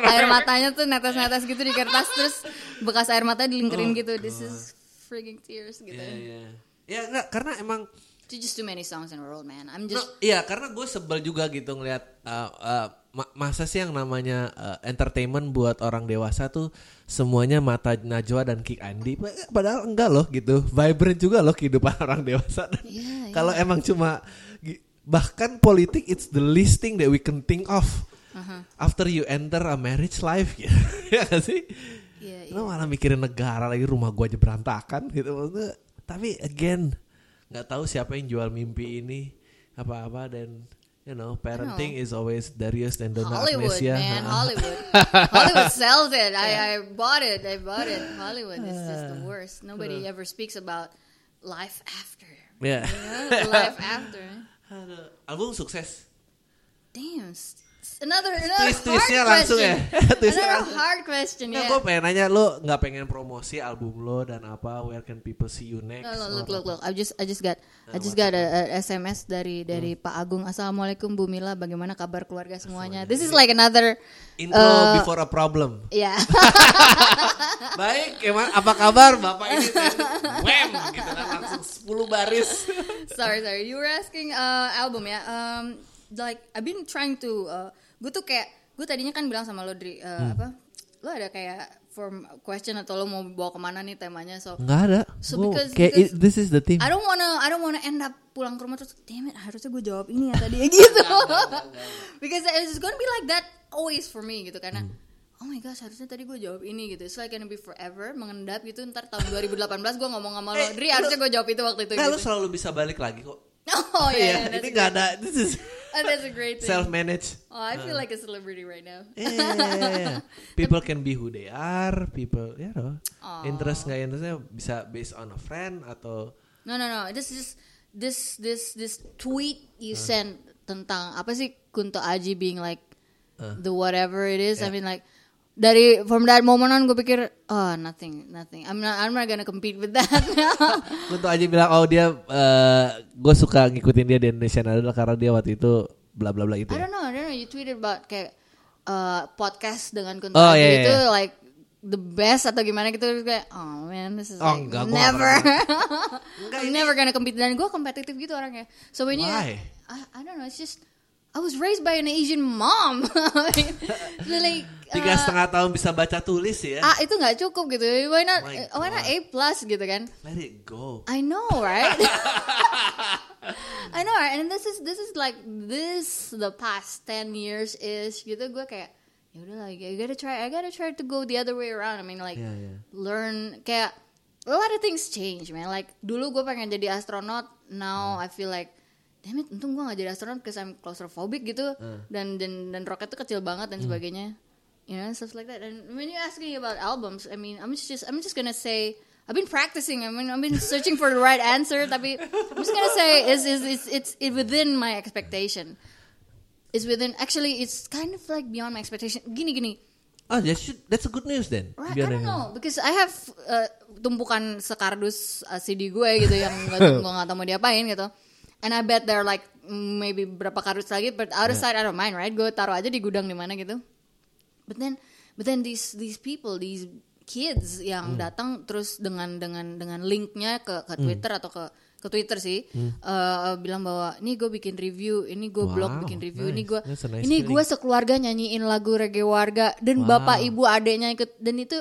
air matanya tuh netes-netes gitu di kertas terus bekas air mata dilingkerin gitu. This is freaking tears gitu. Iya iya. Ya enggak karena emang It's just too many songs in the world, man. I'm no, just iya karena gue sebel juga gitu ngelihat uh, uh, ma- masa sih yang namanya uh, entertainment buat orang dewasa tuh semuanya mata Najwa dan Kick Andi Pa- padahal enggak loh gitu vibrant juga loh kehidupan [LAUGHS] orang dewasa iya. kalau emang cuma bahkan politik it's the least thing that we can think of Uh-huh. after you enter a marriage life gitu [LAUGHS] ya gak sih Iya, iya. lo malah mikirin negara lagi rumah gua aja berantakan gitu maksudnya tapi again nggak tahu siapa yang jual mimpi ini apa-apa dan you know parenting is always Darius dan Donna Hollywood, Agnesia man, Ha. Hollywood. Hollywood [LAUGHS] sells it. I, I bought it. I bought it. Hollywood is just the worst. Nobody ever speaks about life after. ya You know? life after. [LAUGHS] Aduh, album sukses Damn, another another Twist- twistnya langsung ya. [LAUGHS] Twistnya another langsung. hard question. Nah, yeah. gue pengen nanya lu nggak pengen promosi album lo dan apa? Where can people see you next? No, no, look, look, look. I just, I just got, I Nah, just got a, a SMS dari dari Hmm. Pak Agung. Assalamualaikum Bu Mila, bagaimana kabar keluarga semuanya? This is like another, Intro Uh, before a problem. ya. [LAUGHS] Baik, emang apa kabar Bapak ini? [LAUGHS] Wem, gitu kan langsung 10 baris. sorry, sorry. You were asking uh, album ya. Um, like I've been trying to, uh, gue tuh kayak, gue tadinya kan bilang sama lo Dri, uh, Hmm. apa? Lo ada kayak form question atau lo mau bawa ke mana nih temanya? So Enggak ada. So Gua because- kayak because- it- this is the theme. I don't wanna I don't wanna end up pulang ke rumah terus damn it harusnya gue jawab ini ya tadi [LAUGHS] gitu because it's gonna be like that always for me gitu karena oh my gosh harusnya tadi gue jawab ini gitu it's like gonna be forever mengendap gitu ntar tahun 2018 gue ngomong sama lo Eh, Dri harusnya gue jawab itu waktu itu Nah, lu gitu selalu bisa balik lagi kok. [LAUGHS] oh Iya, yeah, ini that's, enggak ada. This is [LAUGHS] oh, that's a great thing self manage. oh I feel like a celebrity right now Yeah. [LAUGHS] People can be who they are. People, ya know, Aw. interest nggak interestnya bisa based on a friend atau No no no. This is this this this tweet you sent tentang apa sih Kunto Aji being like Uh. the whatever it is. I Yeah. mean like dari from that moment on gue pikir oh nothing nothing. I'm not I'm not gonna compete with that. [LAUGHS] untuk aja bilang oh dia gue suka ngikutin dia di Indonesian Idol karena dia waktu itu bla bla bla itu. I ya. don't know. I don't know. You tweeted about kayak uh, podcast dengan Kunto Oh, Aji iya, itu iya. like the best atau gimana gitu kayak oh man this is Oh, like enggak, never [LAUGHS] Enggak, I'm never gonna compete dan gue kompetitif gitu orangnya so when you Why? I, I don't know it's just I was raised by an Asian mom [LAUGHS] like Tiga uh, setengah tahun bisa baca tulis ya. A itu nggak cukup gitu why not why not. A plus gitu kan Let it go. I know, right? [LAUGHS] [LAUGHS] I know, right? And this is this is like this the past 10 years is gitu gue kayak ya udah like I gotta try I gotta try to go the other way around. I mean like Yeah, yeah. learn kayak a lot of things change, man. Like dulu gue pengen jadi astronot, now I feel like damn it, untung gue gak jadi astronot because I'm claustrophobic gitu dan dan dan roket tuh kecil banget dan sebagainya. You know, stuff like that. And when you ask me about albums, I mean, I'm just I'm just gonna say I've been practicing. I mean, I've been searching for the right answer. Tapi I'm just gonna say is is it's it's it within my expectation. It's within actually it's kind of like beyond my expectation. Gini gini. Oh, that's that's a good news then. Right, I don't know because I have uh, tumpukan sekardus uh, CD gue gitu yang [LAUGHS] gue nggak tahu mau diapain gitu. And I bet there are like mm, maybe berapa kardus lagi, but out of sight I don't mind, right? Gue taruh aja di gudang di mana gitu. But then, but then these these people, these kids yang Hmm. datang terus dengan dengan dengan linknya ke ke Twitter atau ke ke Twitter sih, Hmm. uh, bilang bahwa ini gue bikin review, ini gue blog Wow, bikin review, ini nice. gue That's a nice ini gue sekeluarga nyanyiin lagu reggae warga dan Wow. bapak ibu adeknya ikut dan itu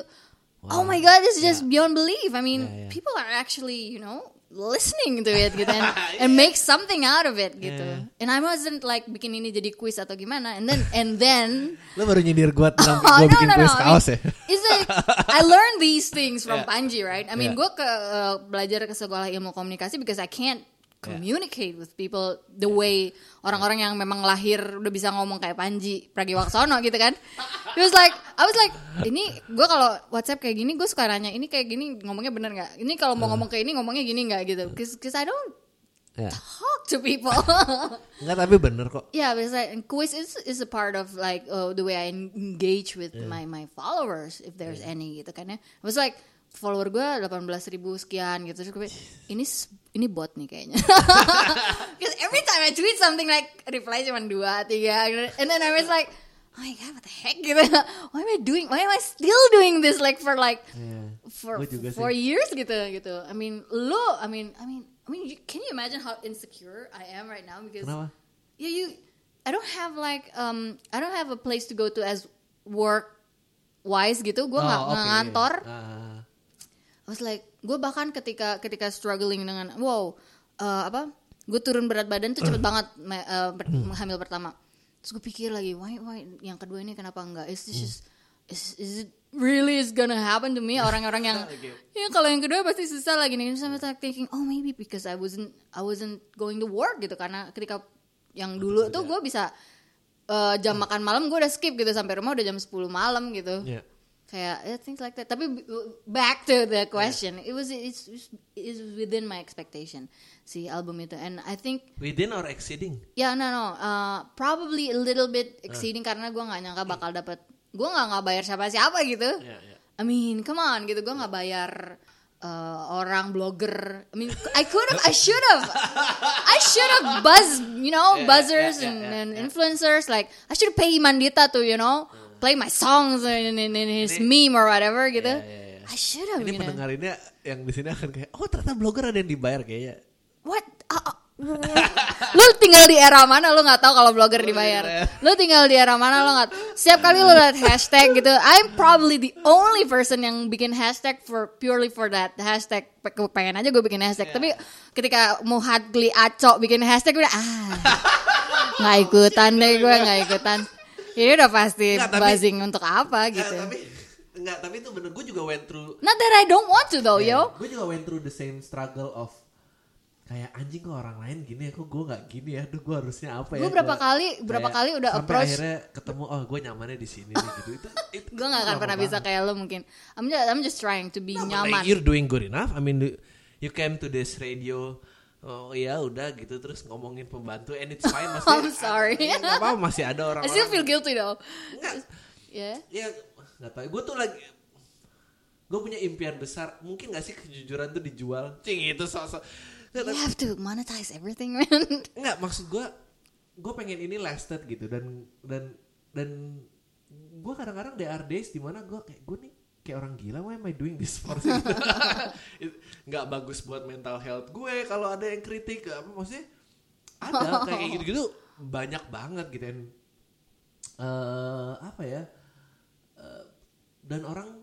oh my god it's just Yeah. beyond belief I mean Yeah, yeah. people are actually you know listening to it gitu and, [LAUGHS] and make something out of it gitu Yeah. and I wasn't like bikin ini jadi quiz atau gimana and then and then [LAUGHS] Lo baru nyindir gue tentang [LAUGHS] Oh, gue bikin kuis I kaos mean, ya. It's like I learned these things from Yeah. Panji, right? I mean, Yeah. gue ke uh, belajar ke sekolah ilmu komunikasi because I can't communicate with people the way orang-orang yang memang lahir udah bisa ngomong kayak Panji Pragiwaksono gitu kan. [LAUGHS] It was like I was like ini gue kalau WhatsApp kayak gini gue suka nanya ini kayak gini ngomongnya bener nggak? Ini kalau mau ngomong kayak ini ngomongnya gini nggak gitu? Cause, 'cause I don't Ya. talk to people. [LAUGHS] Enggak tapi bener kok. Yeah, because like, quiz is is a part of like uh, the way I engage with my my followers if there's any gitu kan ya. It was like follower gue 18 ribu sekian gitu terus gue ini ini bot nih kayaknya. [LAUGHS] Because every time I tweet something like reply cuma dua tiga and then I was like oh my god what the heck [LAUGHS] gitu. Why am I doing? Why am I still doing this like for like Iya. for sih. years gitu gitu. I mean lo I mean I mean I mean you- can you imagine how insecure I am right now because Kenapa? yeah you I don't have like um I don't have a place to go to as work wise gitu gue nggak Oh, nggak oke. ngantor Ah. Was like gue bahkan ketika ketika struggling dengan wow uh, apa gue turun berat badan tuh cepet [CLEARS THROAT] banget uh, per- hamil pertama. Terus gue pikir lagi why why yang kedua ini kenapa enggak? Is this just is, is it really is gonna happen to me? [LAUGHS] Orang-orang yang ya kalau yang kedua pasti susah lagi nih. Sampai like thinking oh maybe because I wasn't I wasn't going to work gitu. Karena ketika yang dulu tuh gue bisa uh, jam makan malam gue udah skip gitu. Sampai rumah udah jam 10 malam gitu. Iya. Kayak yeah, things like that. Tapi back to the question. It was it's, it's, it's within my expectation si album itu. And I think Within or exceeding? ya no no. Uh, probably a little bit exceeding karena gue nggak nyangka bakal dapat gue nggak nggak bayar siapa siapa gitu. Ya, ya. I mean come on gitu. Gue nggak bayar uh, orang blogger. I mean I could have I should have I should have buzz you know Yeah, buzzers yeah, yeah, and, yeah, and yeah. influencers. Like I should pay Mandita to you know play my songs in, in, in his meme or whatever gitu Yeah, yeah, yeah. I should have Ini you know pendengarinnya yang di sini akan kayak, oh ternyata blogger ada yang dibayar kayaknya. What? Ah, ah. [LAUGHS] lu tinggal di era mana lu nggak tahu kalau blogger dibayar lu tinggal di era mana lu nggak setiap kali lu liat hashtag gitu I'm probably the only person yang bikin hashtag for purely for that hashtag Pe- pengen aja gue bikin hashtag tapi ketika Muhadli Aco bikin hashtag gue udah ah nggak ikutan deh gue nggak ikutan ini udah pasti Nggak, tapi- buzzing untuk apa gitu tapi enggak, tapi itu bener gue juga went through not that I don't want to though yo Gue juga went through the same struggle of kayak anjing kok orang lain gini ya, kok gue nggak gini ya, Duh, gue harusnya apa ya? Gue berapa Gua kali berapa kayak kali udah sampai approach akhirnya ketemu, oh gue nyamannya di sini gitu. Itu, [LAUGHS] itu gue nggak akan pernah bisa banget. kayak lo mungkin I'm just I'm just trying to be Nah, nyaman like, you're doing good enough. I mean, you came to this radio. Oh iya udah gitu terus ngomongin pembantu and it's fine [LAUGHS] masih I'm sorry. [LAUGHS] Nggak apa masih ada orang I still feel guilty though. Enggak, Yeah. ya nggak tahu gue tuh lagi gue punya impian besar mungkin gak sih kejujuran tuh dijual cing itu sosok You have to monetize everything, man. [LAUGHS] nggak maksud gue gue pengen ini lasted gitu dan dan dan gue kadang-kadang there are days di mana gue kayak gue nih kayak orang gila why am I doing this for? [LAUGHS] Nggak bagus buat mental health gue kalau ada yang kritik apa maksudnya ada kayak [LAUGHS] gitu-gitu banyak banget gitu. Dan eh apa ya eh, dan orang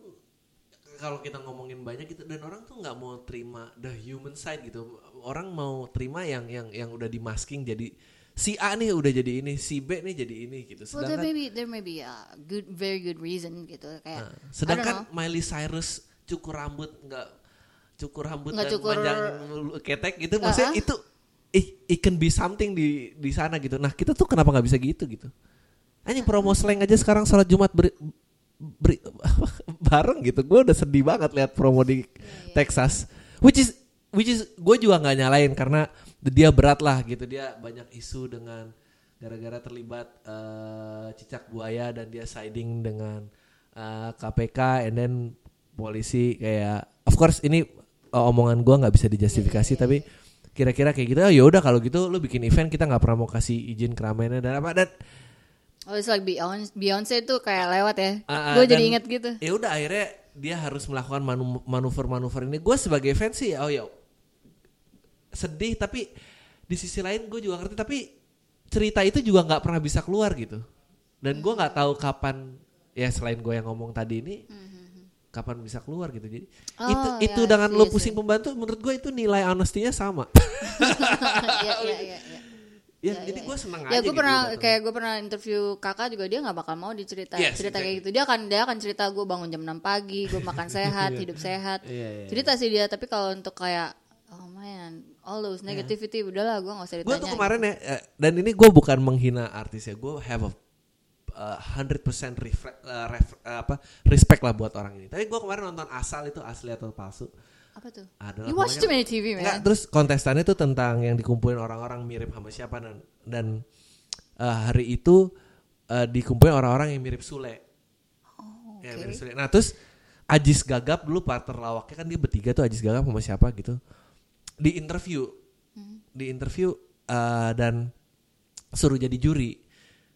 kalau kita ngomongin banyak gitu dan orang tuh nggak mau terima the human side gitu. Orang mau terima yang yang yang udah di masking jadi si A nih udah jadi ini si B nih jadi ini gitu Well, there sedangkan may be there may be a good, very good reason gitu kayak. Nah, sedangkan. Miley Cyrus cukur rambut nggak cukur rambut Nggak dan cukur- panjangin bulu ketek gitu maksudnya Uh-uh. itu it, it can be something di di sana gitu nah kita tuh kenapa nggak bisa gitu gitu anjing promo slang aja sekarang sholat jumat beri, beri- [LAUGHS] bareng gitu gue udah sedih banget lihat promo di Texas which is which is gue juga nggak nyalain karena dia berat lah gitu dia banyak isu dengan gara-gara terlibat eh, cicak buaya dan dia siding dengan eh, KPK and then polisi kayak of course ini eh, omongan gue nggak bisa dijustifikasi tapi kira-kira kayak gitu oh yaudah kalau gitu lu bikin event kita nggak pernah mau kasih izin keramaiannya dan apa dan Oh, it's like Beyonce, Beyonce tuh kayak lewat ya. Ah, ah, Gue jadi inget gitu. Ya udah akhirnya dia harus melakukan manu- manuver-manuver ini. Gue sebagai fans sih, oh ya sedih tapi di sisi lain gue juga ngerti tapi cerita itu juga nggak pernah bisa keluar gitu. Dan gue nggak tahu kapan ya selain gue yang ngomong tadi ini kapan bisa keluar gitu. Jadi Oh, itu ya, itu dengan I see, lo pusing pembantu menurut gue itu nilai honesty-nya sama. [LAUGHS] Iya, iya, iya, iya. ya, Ya, jadi ya, gue seneng Ya aja gue gitu pernah kayak gue pernah interview kakak juga dia nggak bakal mau dicerita Yes, cerita kayak gitu dia akan dia akan cerita gue bangun jam 6 pagi gue makan [LAUGHS] sehat Iya. hidup sehat Iya, iya, cerita sih dia tapi kalau untuk kayak oh man all those negativity udahlah gue nggak usah gue ditanya tuh kemarin ya eh, dan ini gue bukan menghina artis ya gue have a uh, 100% refre- uh, ref- uh, apa respect lah buat orang ini. Tapi gue kemarin nonton asal itu asli atau palsu. Apa tuh? Adalah you watch too many TV man. Nggak, terus kontestannya tuh tentang yang dikumpulin orang-orang mirip sama siapa dan dan uh, hari itu uh, dikumpulin orang-orang yang mirip Sule. Oh, Ya, oke. mirip Sule. Nah terus Ajis Gagap dulu partner lawaknya kan dia bertiga tuh Ajis Gagap sama siapa gitu di interview Hmm. di interview uh, dan suruh jadi juri.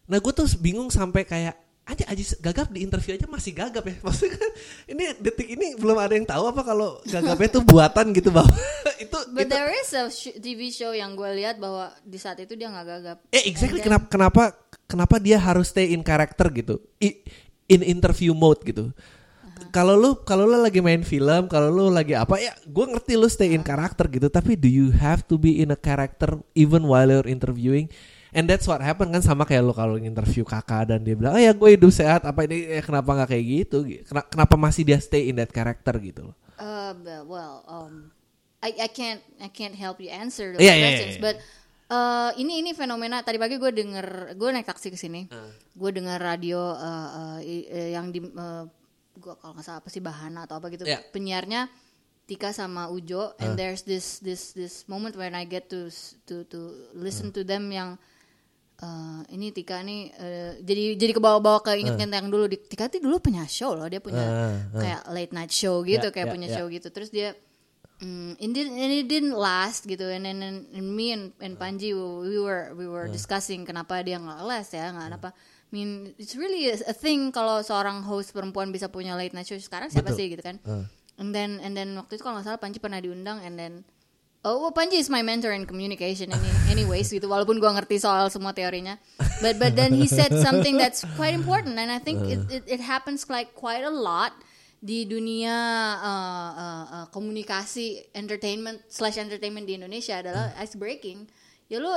Nah gue tuh bingung sampai kayak aja Ajis Gagap di interview aja masih gagap ya [LAUGHS] maksudnya kan ini detik ini belum ada yang tahu apa kalau gagapnya tuh buatan gitu bahwa [LAUGHS] itu But itu there is a sh- TV show yang gue lihat bahwa di saat itu dia nggak gagap. Eh exactly then- kenapa kenapa kenapa dia harus stay in character gitu. I- in interview mode gitu. Kalau lu kalau lu lagi main film, kalau lu lagi apa ya, gue ngerti lu stay in character gitu. Tapi do you have to be in a character even while you're interviewing? And that's what happened kan sama kayak lu kalau interview kakak dan dia bilang, oh ya gue hidup sehat apa ini eh, kenapa nggak kayak gitu? Kena- Kenapa masih dia stay in that character gitu? Uh, well, um, I I can't I can't help you answer those Iya, iya, questions, iya. but uh, ini ini fenomena tadi pagi gue denger gue naik taksi ke sini, Uh. gue dengar radio uh, uh, eh, yang di uh, gua kalau nggak salah apa sih Bahana atau apa gitu Yeah. penyiarnya Tika sama Ujo Uh. and there's this this this moment when I get to to to listen Uh. to them yang eh, ini Tika nih eh, jadi jadi kebawa-bawa ke inget-inget yang dulu Di- Tika tuh dulu punya show loh dia punya Uh, uh. kayak late night show gitu Yeah, kayak yeah, punya yeah. show gitu terus dia mm, it didn't and it didn't last gitu and then and, and me and, and Panji we were we were discussing kenapa dia nggak last ya nggak kenapa I mean it's really a, a thing kalau seorang host perempuan bisa punya late night show sekarang siapa Betul. sih gitu kan Uh. and then and then waktu itu kalau nggak salah Panji pernah diundang and then Oh, well, Panji is my mentor in communication any, anyways gitu. Walaupun gua ngerti soal semua teorinya, but but then he said something that's quite important, and I think it, it it happens like quite a lot di dunia uh, uh, uh, komunikasi entertainment slash entertainment di Indonesia adalah ice breaking. Ya lu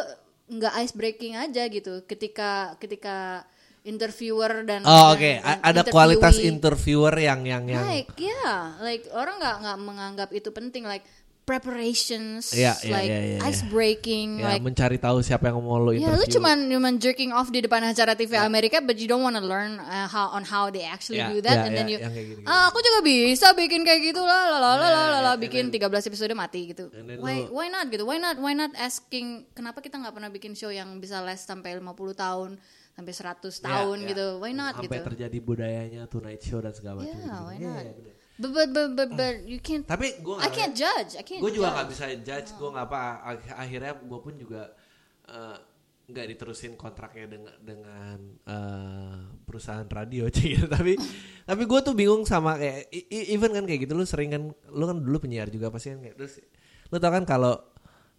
nggak ice breaking aja gitu. Ketika ketika interviewer dan Oh oke, A- ada kualitas interviewer yang yang yang Like yeah, like orang nggak nggak menganggap itu penting like preparations, Iya, iya, like iya, iya, iya. ice breaking, ya, like mencari tahu siapa yang mau lo ya interview. lu cuman cuman jerking off di depan acara TV Amerika, but you don't wanna learn uh, how on how they actually Ya, do that, ya, and then ya, you, yang kayak gini-gini. ah aku juga bisa bikin kayak gitu lah, lah lah lah Ya, lah ya, bikin 13 episode mati gitu. Why why not gitu? Why not why not asking kenapa kita nggak pernah bikin show yang bisa last sampai 50 tahun, sampai 100 Ya, tahun ya. gitu? Why not Sampai gitu? terjadi budayanya tonight show dan segala macam. Yeah, gitu. why Iya, not? iya, bener. But but but but, but you can't. Tapi gue I can't judge. I can't. gue juga nggak bisa judge gue nggak apa ak- akhirnya gue pun juga eh, nggak diterusin kontraknya dengan dengan eh, perusahaan radio [LAUGHS] cuy tapi tapi gue tuh bingung sama kayak even kan kayak gitu lu sering kan lu kan dulu penyiar juga pasti kan kayak terus lu tau kan kalau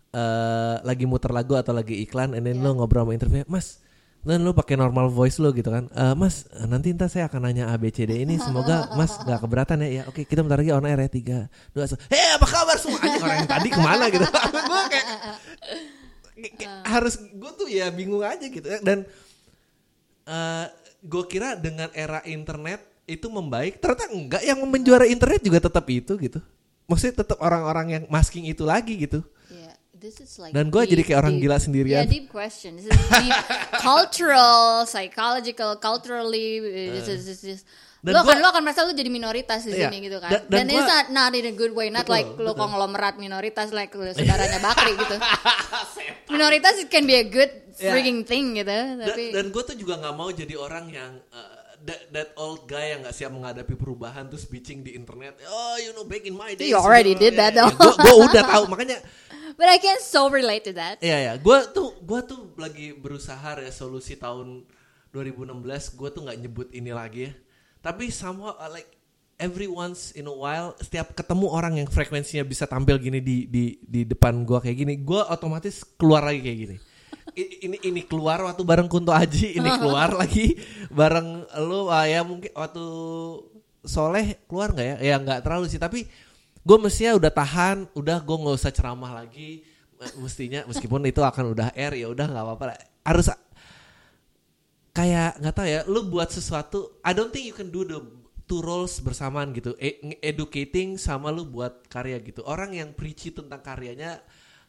eh, lagi muter lagu atau lagi iklan and then lu ngobrol sama interview mas dan lu pakai normal voice lu gitu kan. Eh, mas nanti ntar saya akan nanya A B C D ini. [LAUGHS] Semoga mas nggak keberatan ya. Ya oke kita bentar lagi on air ya. Tiga dua satu. Hei apa kabar semua? Orang yang tadi ke mana gitu. [LAUGHS] [LAUGHS] Gue kayak kayak- kayak harus gue tuh ya bingung aja gitu dan eh gue kira dengan era internet itu membaik ternyata enggak. Yang menjuara internet juga tetap itu gitu. Maksudnya tetap orang-orang yang masking itu lagi gitu this is like Dan deep- jadi kayak orang deep- gila sendirian. Yeah, deep question. This is deep [LAUGHS] cultural, psychological, culturally. uh, This is this is. Dan Lo gua- kan lo akan merasa lo jadi minoritas di Iya. sini gitu kan. Dan- dan Dan, it's gua- not, not in a good way, not Betul, like lo betul. konglomerat minoritas like lo saudaranya Bakri [LAUGHS] gitu. minoritas it can be a good Iya. freaking thing gitu, dan, tapi dan gue tuh juga nggak mau jadi orang yang uh, that, that old guy yang nggak siap menghadapi perubahan terus bitching di internet oh you know back in my days You already did that, though. gue udah [LAUGHS] tahu makanya but I can so relate to that. Iya ya, gue tuh gue tuh lagi berusaha resolusi tahun 2016 gue tuh nggak nyebut ini lagi ya. Tapi somehow uh, like every once in a while setiap ketemu orang yang frekuensinya bisa tampil gini di di di depan gue kayak gini, gue otomatis keluar lagi kayak gini. I- ini ini keluar waktu bareng Kunto Aji, ini keluar lagi bareng lu ah, ya mungkin waktu Soleh keluar nggak ya? Ya nggak terlalu sih, tapi gue mestinya udah tahan, udah gue nggak usah ceramah lagi, mestinya meskipun itu akan udah air ya udah nggak apa-apa harus kayak nggak tahu ya lu buat sesuatu I don't think you can do the two roles bersamaan gitu. E- educating sama lu buat karya gitu. Orang yang preachy tentang karyanya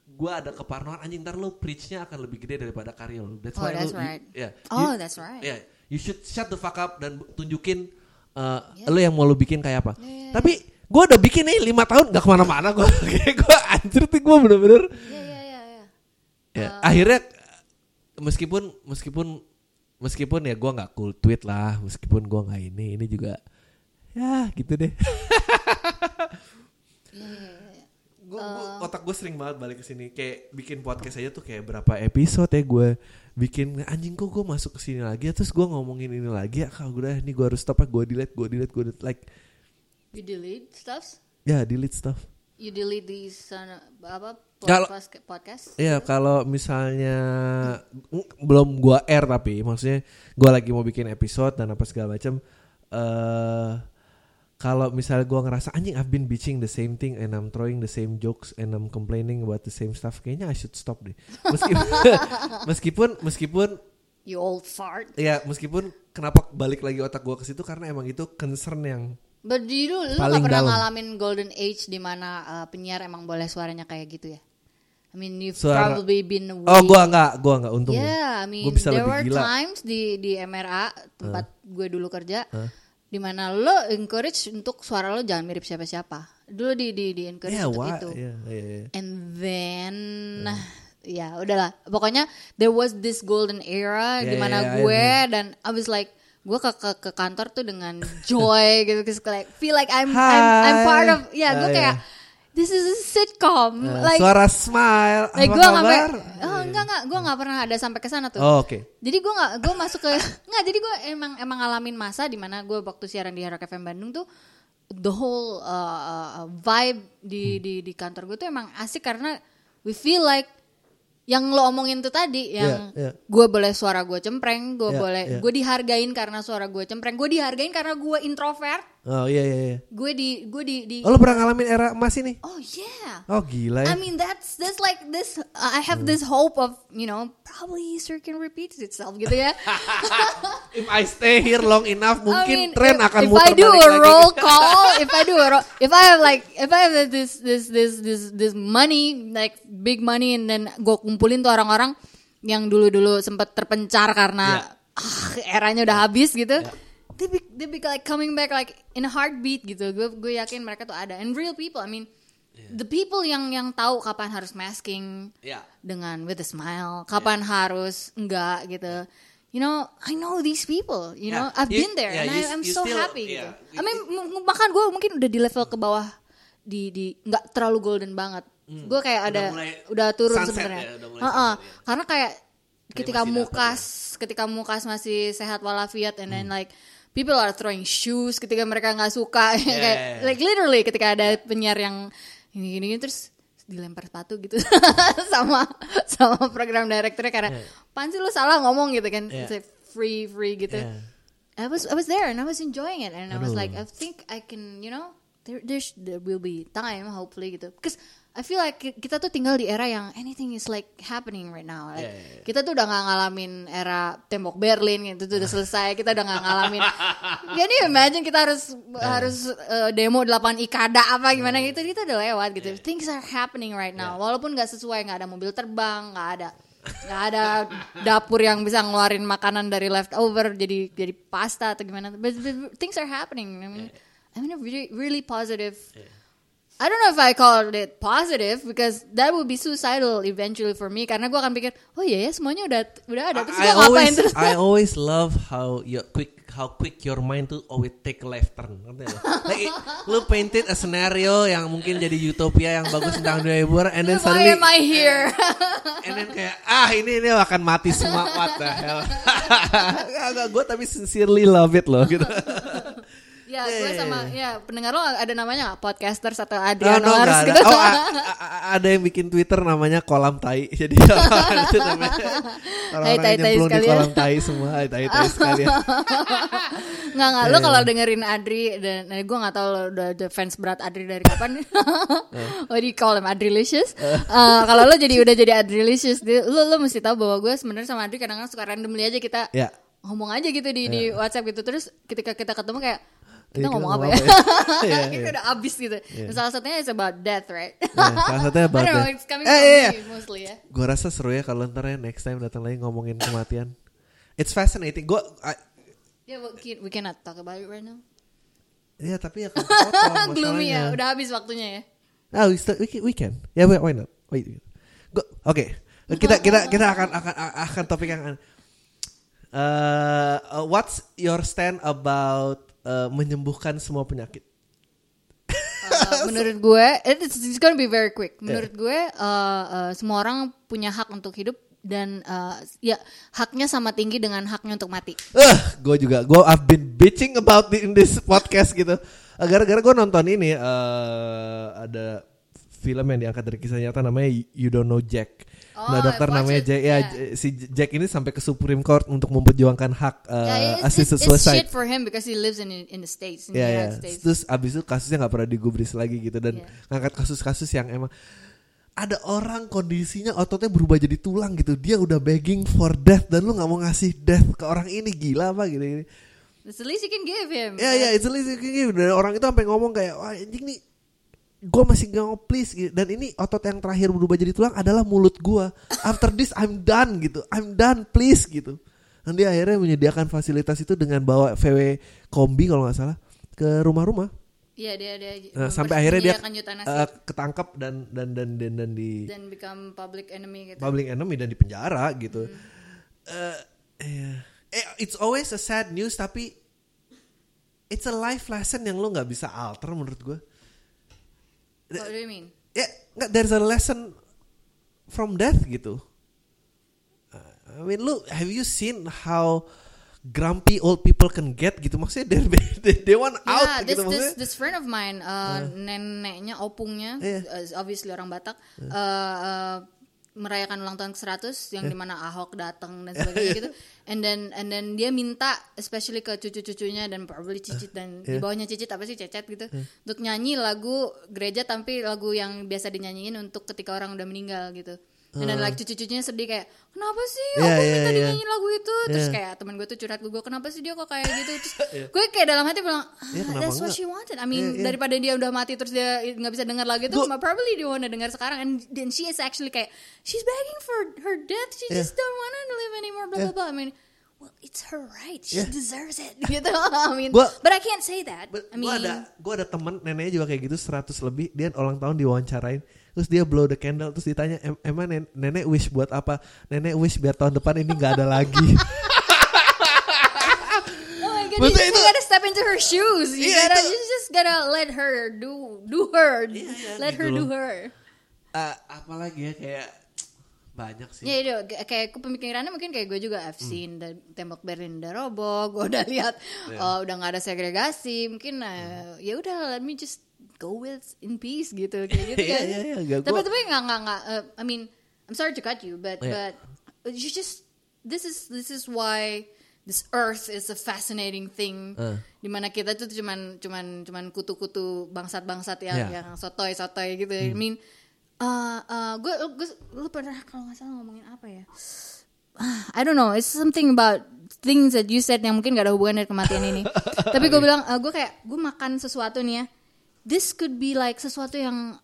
gua ada keparnoan anjing ntar lu preachnya akan lebih gede daripada karya lu. That's Oh, why that's lu, right. you, yeah, Oh, you- that's right. yeah, you should shut the fuck up dan tunjukin uh, Yeah. lu yang mau lu bikin kayak apa. Yeah, yeah, tapi gua udah bikin nih lima tahun gak ke mana-mana gua. [LAUGHS] Kayak gua anjir tuh gua bener-bener. Ya ya ya ya. ya akhirnya meskipun meskipun meskipun ya gua nggak cool tweet lah meskipun gua nggak ini ini juga ya gitu deh. Ya ya ya. gua, gua- otak gue sering banget balik ke sini. Kayak bikin podcast aja tuh kayak berapa episode ya gue bikin anjing kok gue masuk ke sini lagi terus gua ngomongin ini lagi ya kalau udah ini gua harus stop ya gue delete gue delete gue delete. Like You delete stuff? ya delete stuff You delete these uh, apa Kalau- podcast podcast? Ya kalau misalnya belum gua air tapi maksudnya gua lagi mau bikin episode dan apa segala macam eh kalau misalnya gua ngerasa anjing I've been bitching the same thing and I'm throwing the same jokes and I'm complaining about the same stuff kayaknya I should stop deh. Meskipun [LAUGHS] meskipun meskipun You old fart. ya meskipun kenapa balik lagi otak gua ke situ karena emang itu concern yang But you lu gak pernah dalam. ngalamin golden age di mana uh, penyiar emang boleh suaranya kayak gitu ya? I mean you've Suara- probably been away. Oh gua nggak gua nggak untung. Yeah, I mean Gua bisa there were gila. times di di MRA tempat gue dulu kerja. di mana lo encourage untuk suara lo jangan mirip siapa-siapa dulu di di di encourage Yeah, untuk why? itu Yeah, yeah, yeah. and then nah ya udahlah pokoknya there was this golden era Yeah, di mana yeah, yeah, gue dan I was like gue ke, ke ke kantor tuh dengan joy [LAUGHS] gitu like feel like I'm I'm, I'm part of ya gue Ah, kayak this is a sitcom. Uh, like suara smile. like gue nggak oh enggak enggak gue nggak pernah ada sampai ke sana tuh. Oh, Oke. jadi gue nggak gue masuk ke [LAUGHS] nggak jadi gue emang emang ngalamin masa di mana gue waktu siaran di Hard Rock FM Bandung tuh the whole uh, uh, vibe di di di kantor gue tuh emang asik karena we feel like yang lo omongin tuh tadi yang Yeah, yeah. gue boleh suara gue cempreng gue Yeah, boleh yeah. gue dihargain karena suara gue cempreng gue dihargain karena gue introvert Oh iya iya iya. gue di gue di di Oh lo pernah ngalamin era emas ini? oh yeah Oh gila ya. I mean that's that's like this I have this hope of you know probably history can repeat itself gitu ya [LAUGHS] If I stay here long enough mungkin I mean, tren if, akan if muter I do a lagi. roll [LAUGHS] call, if I do a roll, if I have like, if I have this this this this this money, like big money, and then gue kumpulin tuh orang-orang yang dulu-dulu sempat terpencar karena ah, eranya udah habis gitu. They be, they be like coming back like in a heartbeat gitu. Gue gue yakin mereka tuh ada and real people. I mean, the people yang yang tahu kapan harus masking Ya. dengan with a smile, kapan harus enggak gitu. You know, I know these people. You know, Yeah, I've you- been there yeah, and you- I, I'm you so still- happy yeah. gitu. I mean, bahkan gue mungkin udah di level ke bawah di di nggak terlalu golden banget. Gue kayak ada Hmm. mulai udah turun sebenarnya. ya, udah mulai Heeh. sunset ya. Karena kayak ketika masih mukas, ketika mukas masih sehat walafiat and Hmm. then like people are throwing shoes ketika mereka nggak suka [LAUGHS] kayak yeah, yeah. like literally ketika ada penyiar yang ini gini terus dilempar sepatu gitu [LAUGHS] sama sama program directornya karena pan sih lu salah ngomong gitu kan Yeah. It's like free free gitu Yeah. I was I was there and I was enjoying it and I was Aduh. like I think I can you know there there's, there will be time hopefully gitu because I feel like ki- kita tuh tinggal di era yang anything is like happening right now. Like Yeah, yeah, yeah. kita tuh udah nggak ngalamin era tembok Berlin gitu tuh udah selesai. Kita udah nggak ngalamin. Jadi imagine kita harus harus uh, demo 8 ikada apa gimana gitu. Kita udah lewat gitu. Things are happening right now. Walaupun nggak sesuai nggak ada mobil terbang nggak ada nggak ada dapur yang bisa ngeluarin makanan dari leftover jadi jadi pasta atau gimana. But, but things are happening. I mean I mean a really really positive I don't know if I call it positive because that would be suicidal eventually for me karena gue akan pikir oh iya ya semuanya udah udah ada terus I gue ngapain always terus I always love how you quick how quick your mind to always take a left turn. Ngerti nggak? [LAUGHS] Like, lu painted a scenario yang mungkin jadi utopia yang bagus tentang dunia hiburan and then why suddenly am I here [LAUGHS] and then kayak ah ini ini akan mati semua what the hell. [LAUGHS] Gue tapi sincerely love it loh gitu. Ya gue Yeah. sama ya pendengar lo ada namanya nggak podcasters atau Oh, Adrian no, ada. gitu Oh, a- a- a- ada yang bikin Twitter namanya kolam tai. [LAUGHS] Jadi [LAUGHS] itu namanya orang-orang tai-tai yang nyemplung di kolam tai semua, hai tai-tai sekalian. [LAUGHS] nggak nggak lo Iya, kalau iya. dengerin Adri dan eh, gue nggak tahu lo udah ada fans berat Adri dari kapan you call him Adrilicious Eh, kalau lo jadi udah jadi Adrilicious dia- lo lo mesti tahu bahwa gue sebenarnya sama Adri kadang-kadang suka randomly aja kita Ya. ngomong aja gitu di di WhatsApp gitu terus ketika kita ketemu kayak kita Iya, kita ngomong apa ya? ya? [LAUGHS] Iya, kita iya. udah abis gitu. Dan Salah satunya is about death, right? Nah, salah [LAUGHS] satunya about know, death. it's coming Eh, iya, me mostly ya. Gue rasa seru ya kalau ntar ya next time datang lagi ngomongin kematian. It's fascinating. Gue Yeah, we, can, we cannot talk about it right now. ya tapi ya [LAUGHS] kepotong Gloomy ya, udah habis waktunya ya. Ah, we, still, we, can, we can. Ya, yeah, why not? Wait. Oke. Kita kita kita akan akan akan topik yang uh, uh, what's your stand about uh, menyembuhkan semua penyakit? Uh, menurut gue, it's, it's gonna be very quick. Menurut gue, uh, uh, semua orang punya hak untuk hidup dan uh, ya haknya sama tinggi dengan haknya untuk mati. Eh, gue juga. Gue I've been bitching about the, in this podcast gitu. Gara-gara gue nonton ini eh ada film yang diangkat dari kisah nyata namanya You Don't Know Jack. Oh, nah dokter namanya it, Jack. Ya yeah. Si Jack ini sampai ke Supreme Court untuk memperjuangkan hak eh, Yeah, it's, it's, assisted it's suicide. shit for him because he lives in in the states, in Ya the ya. United States. Terus abis itu kasusnya nggak pernah digubris lagi gitu dan Iya. ngangkat kasus-kasus yang emang ada orang kondisinya ototnya berubah jadi tulang gitu. Dia udah begging for death dan lu nggak mau ngasih death ke orang ini gila apa gitu. -gini. It's the least you can give him. Ya ya, it's a least you can give. Dan orang itu sampai ngomong kayak, wah anjing nih, gue masih gak mau please gitu. Dan ini otot yang terakhir berubah jadi tulang adalah mulut gue. After this I'm done gitu, I'm done please gitu. Dan dia akhirnya menyediakan fasilitas itu dengan bawa VW kombi kalau nggak salah ke rumah-rumah. Iya dia dia Nah, sampai akhirnya dia uh, ketangkap dan dan dan dan, dan di dan become public enemy gitu. public enemy dan di penjara gitu. Eh, iya. Eh, it's always a sad news tapi it's a life lesson yang lo nggak bisa alter menurut gue. What do you mean? Ya, nggak there's a lesson from death gitu. Uh, I mean, lu have you seen how grumpy old people can get gitu maksudnya they they, they want out Yeah, this, gitu this maksudnya. this friend of mine, uh, neneknya, opungnya, Iya. uh, obviously orang Batak, uh, uh, merayakan ulang tahun ke-100 yang di mana Ahok datang dan [LAUGHS] sebagainya gitu. And then and then dia minta especially ke cucu-cucunya dan probably cicit dan di bawahnya cicit apa sih cecet gitu untuk nyanyi lagu gereja tapi lagu yang biasa dinyanyiin untuk ketika orang udah meninggal gitu. Dan dan like cucu-cucunya sedih kayak kenapa sih Iya, aku iya, minta iya. dinyanyiin lagu itu terus Iya. kayak temen gue tuh curhat ke gue kenapa sih dia kok kayak gitu terus [LAUGHS] gue kayak dalam hati bilang ah, Iya, that's what enggak? she wanted I mean Iya, iya. daripada dia udah mati terus dia nggak bisa dengar lagu itu Gua- probably dia wanna dengar sekarang and then she is actually kayak she's begging for her death she Iya. just don't wanna live anymore blah Iya. blah blah I mean well it's her right she Iya. deserves it [LAUGHS] gitu I mean Gua- but I can't say that I gue mean ada gue ada temen neneknya juga kayak gitu 100 lebih dia ulang tahun diwawancarain terus dia blow the candle terus ditanya em emang nen- nenek wish buat apa nenek wish biar tahun depan ini nggak ada lagi [LAUGHS] Oh my god, you Maksudnya just itu- gotta step into her shoes. You Iya, gotta, itu- you just gotta let her do do her, Iya, let gitu her do loh. her. Eh, apalagi ya kayak banyak sih Ya itu kayak aku pemikirannya mungkin kayak gue juga Hmm. I've seen the tembok Berlin udah roboh, [LAUGHS] gue udah lihat Iya. oh, udah nggak ada segregasi, mungkin uh, ya udah let me just go with in peace gitu kayak gitu [LAUGHS] Iya, kan. iya, iya, nggak, Tapi tapi nggak nggak nggak. uh, I mean I'm sorry to cut you, but Iya. but you just this is this is why this earth is a fascinating thing. Uh. Di mana kita tuh cuman cuman cuman kutu-kutu bangsat-bangsat yang Iya. yang sotoy-sotoy gitu. I mean uh, uh, gue gue lu pernah kalau nggak salah ngomongin apa ya? Ah, I don't know, it's something about things that you said yang mungkin gak ada hubungan dengan kematian ini. [LAUGHS] Tapi gue bilang, uh, gue kayak gue makan sesuatu nih ya. This could be like sesuatu yang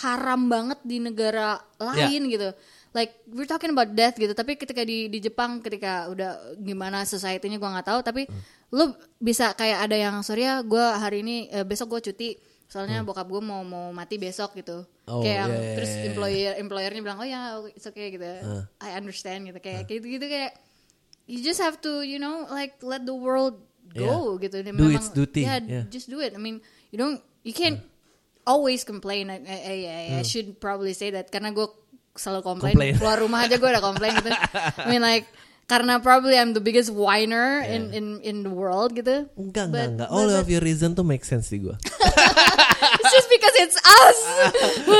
haram banget di negara lain gitu. Like we're talking about death gitu. Tapi ketika di di Jepang, ketika udah gimana society-nya gue nggak tahu. Tapi lu bisa kayak ada yang sorry ya, gue hari ini eh, besok gue cuti. Soalnya bokap gue mau mau mati besok gitu. Oh, kayak yang iya, iya, terus iya, iya. employer employernya bilang oh ya it's okay gitu. I understand gitu kayak gitu gitu kayak you just have to you know like let the world go gitu. Dan Do its duty, Yeah, yeah. just do it. I mean you don't you can't always complain. I, I, I, I should probably say that karena gue selalu komplain. Complain. Keluar rumah aja gue udah komplain gitu. I mean like karena probably I'm the biggest whiner in in in the world gitu. enggak enggak But- enggak but- all but- of your reason tuh make sense di gue [LAUGHS] it's just because it's us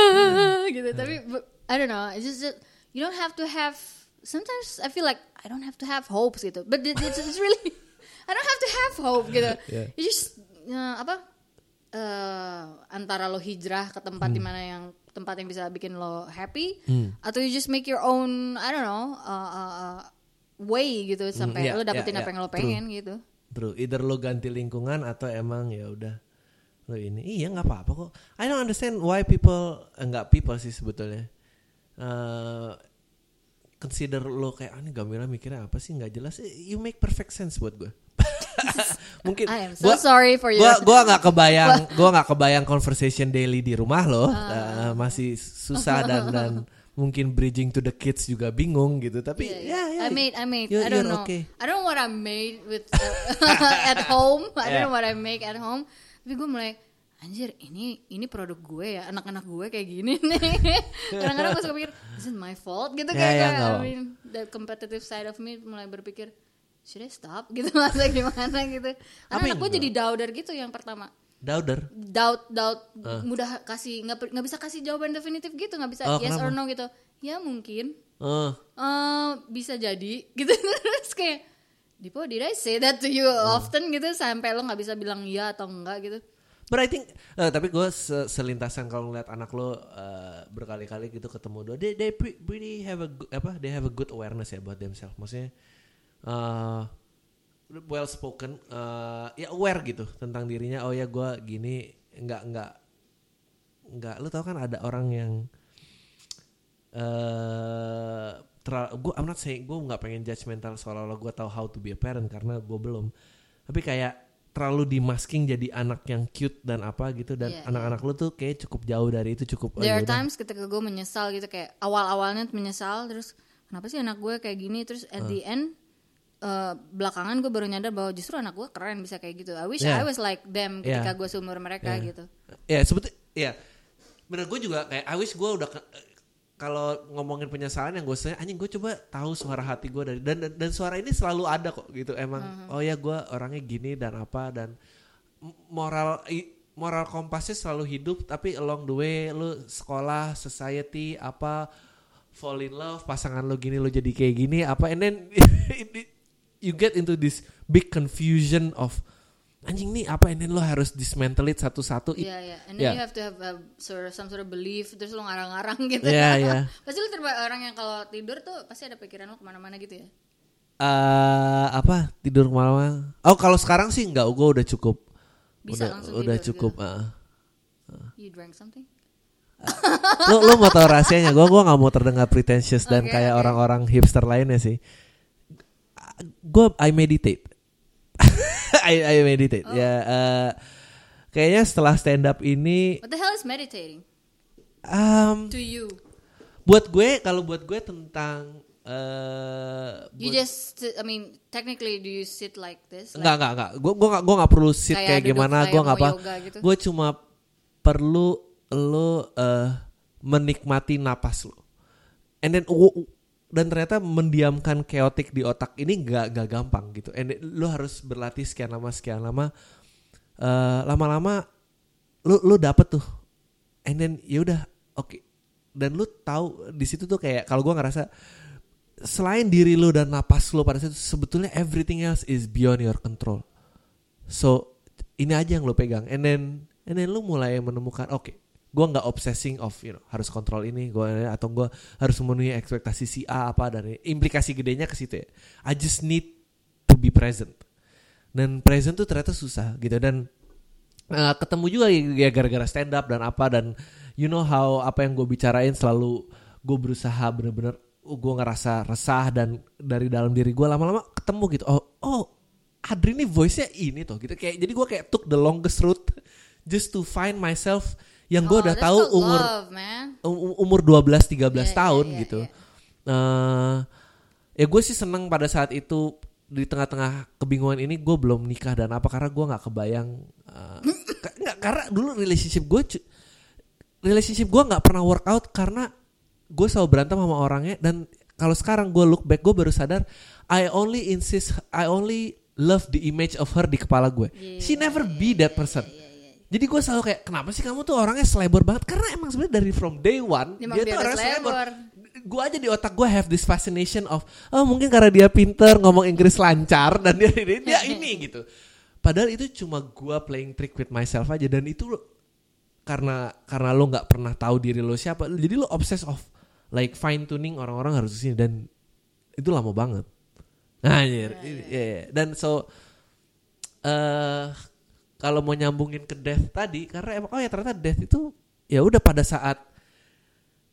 [LAUGHS] gitu tapi but, I don't know it's just that you don't have to have sometimes I feel like I don't have to have hopes gitu but it, it's, it's really [LAUGHS] I don't have to have hope gitu Yeah. you just uh, apa uh, antara lo hijrah ke tempat di mana yang tempat yang bisa bikin lo happy atau you just make your own I don't know uh, uh, uh, way gitu sampai yeah, lo dapetin yeah, apa yeah, yang lo true. pengen gitu True, either lo ganti lingkungan atau emang ya udah lo ini. Iya nggak apa-apa kok. I don't understand why people enggak people sih sebetulnya. Eh consider lo kayak ah ini Gamila mikirnya apa sih nggak jelas. Eh, You make perfect sense buat gue. [LAUGHS] Mungkin I am so sorry for you gua gua nggak kebayang gua nggak kebayang conversation daily di rumah lo Ah. Eh, masih susah dan dan mungkin bridging to the kids juga bingung gitu tapi Yeah, ya ya I made, I made, You're- I don't know. okay. I don't know what I made with uh, [LAUGHS] [LAUGHS] at home. I don't Yeah. know what I make at home. Tapi gue mulai, anjir ini ini produk gue ya, anak-anak gue kayak gini nih. Kadang-kadang gue suka pikir, is it my fault gitu Yeah, kayak. yeah, I mean, the competitive side of me mulai berpikir, should I stop [LAUGHS] gitu masa gimana gitu. Karena anak gue jadi doubter gitu yang pertama. daughter Doubt, doubt, mudah kasih nggak nggak bisa kasih jawaban definitif gitu, nggak bisa Oh, yes or kenapa? no gitu. Ya mungkin, Eh, eh bisa jadi [LAUGHS] gitu terus kayak Dipo did I say that to you Hmm. often gitu sampai lo nggak bisa bilang iya atau enggak gitu But I think, eh, tapi gue se- selintasan kalau ngeliat anak lo eh, berkali-kali gitu ketemu dua, they, they pre- pretty have a good, apa, they have a good awareness ya buat themselves. Maksudnya eh well spoken, eh, ya aware gitu tentang dirinya. Oh ya gue gini, nggak nggak nggak. Lo tau kan ada orang yang eh gue I'm not saying gue nggak pengen judgmental soal gue tahu how to be a parent karena gue belum tapi kayak terlalu dimasking jadi anak yang cute dan apa gitu dan Yeah, anak-anak lu tuh kayak cukup jauh dari itu cukup oh, There are yaudah. times ketika gue menyesal gitu kayak awal-awalnya menyesal terus kenapa sih anak gue kayak gini terus at the end eh, belakangan gue baru nyadar bahwa justru anak gue keren bisa kayak gitu. I wish Yeah. I was like them ketika Yeah. gue seumur mereka Yeah. gitu. ya sebetulnya ya bener gue juga kayak I wish gue udah kalau ngomongin penyesalan yang gue saya anjing gue coba tahu suara hati gue dari dan, dan dan suara ini selalu ada kok gitu emang oh ya gue orangnya gini dan apa dan moral moral kompasnya selalu hidup tapi along the way lu sekolah society apa fall in love pasangan lu gini lu jadi kayak gini apa and then [LAUGHS] you get into this big confusion of anjing nih apa then lo harus dismantle it satu-satu Iya iya. And then Yeah. you have to have a sort of, some sort of belief terus lo ngarang-ngarang [LAUGHS] gitu. Iya, iya. [LAUGHS] pasti lo terba orang yang kalau tidur tuh pasti ada pikiran lo ke mana-mana gitu ya. eh apa tidur malam oh kalau sekarang sih enggak gue udah cukup Bisa udah langsung udah tidur cukup gitu. ah. You drank something? lo lo mau tahu rahasianya gue gue nggak mau terdengar pretentious dan Oke, kayak orang-orang hipster lainnya sih gue I meditate [LAUGHS] I, I meditate Oh. ya eh, kayaknya setelah stand up ini What the hell is meditating um, to you? buat gue kalau buat gue tentang eh You buat- just, I mean, technically do you sit like this? Enggak enggak enggak. Gue gue gue enggak perlu sit Kayak kayak, gimana, gue enggak mau apa. gitu? Gue cuma perlu lo eh menikmati napas lo. And then dan ternyata mendiamkan keotik di otak ini enggak enggak gampang gitu. And then lo harus berlatih sekian lama sekian lama. Eh lama-lama lo lo dapet tuh. And then ya udah oke. Dan lo tahu di situ tuh kayak kalau gue ngerasa selain diri lo dan napas lo pada saat itu sebetulnya everything else is beyond your control. So ini aja yang lo pegang, and then and then lo mulai menemukan oke, gua nggak obsessing of you know harus kontrol ini, gua atau gua harus memenuhi ekspektasi si A apa dan ini. implikasi gedenya ke situ ya. I just need to be present. Dan present tuh ternyata susah gitu dan eh, ketemu juga ya gara-gara stand up dan apa dan you know how apa yang gue bicarain selalu gue berusaha bener-bener gue ngerasa resah dan dari dalam diri gue lama-lama ketemu gitu oh oh Adri ini voice-nya ini tuh gitu kayak jadi gue kayak took the longest route just to find myself yang gue Oh, udah tahu umur love, man. um- umur 12 13 Iya, iya, tahun iya, gitu. iya. eh ya gue sih seneng pada saat itu di tengah-tengah kebingungan ini gue belum nikah dan apa karena gue nggak kebayang ka- nggak karena dulu relationship gue relationship gue nggak pernah workout karena gue selalu berantem sama orangnya dan kalau sekarang gue look back gue baru sadar I only insist I only love the image of her di kepala gue she never be that person jadi gue selalu kayak kenapa sih kamu tuh orangnya selebor banget? Karena emang sebenarnya dari from day one Emang dia dia tuh udah orang selebor. selebor. gue aja di otak gue have this fascination of oh mungkin karena dia pinter ngomong Inggris lancar dan dia dia, dia ini gitu. Padahal itu cuma gue playing trick with myself aja dan itu lo- karena karena lo nggak pernah tahu diri lo siapa. Jadi lo obsess of like fine tuning orang-orang harus ke sini dan itu lama banget. Nah anjir. Iya, iya. dan so eh kalau mau nyambungin ke death tadi karena emang oh ya ternyata death itu ya udah pada saat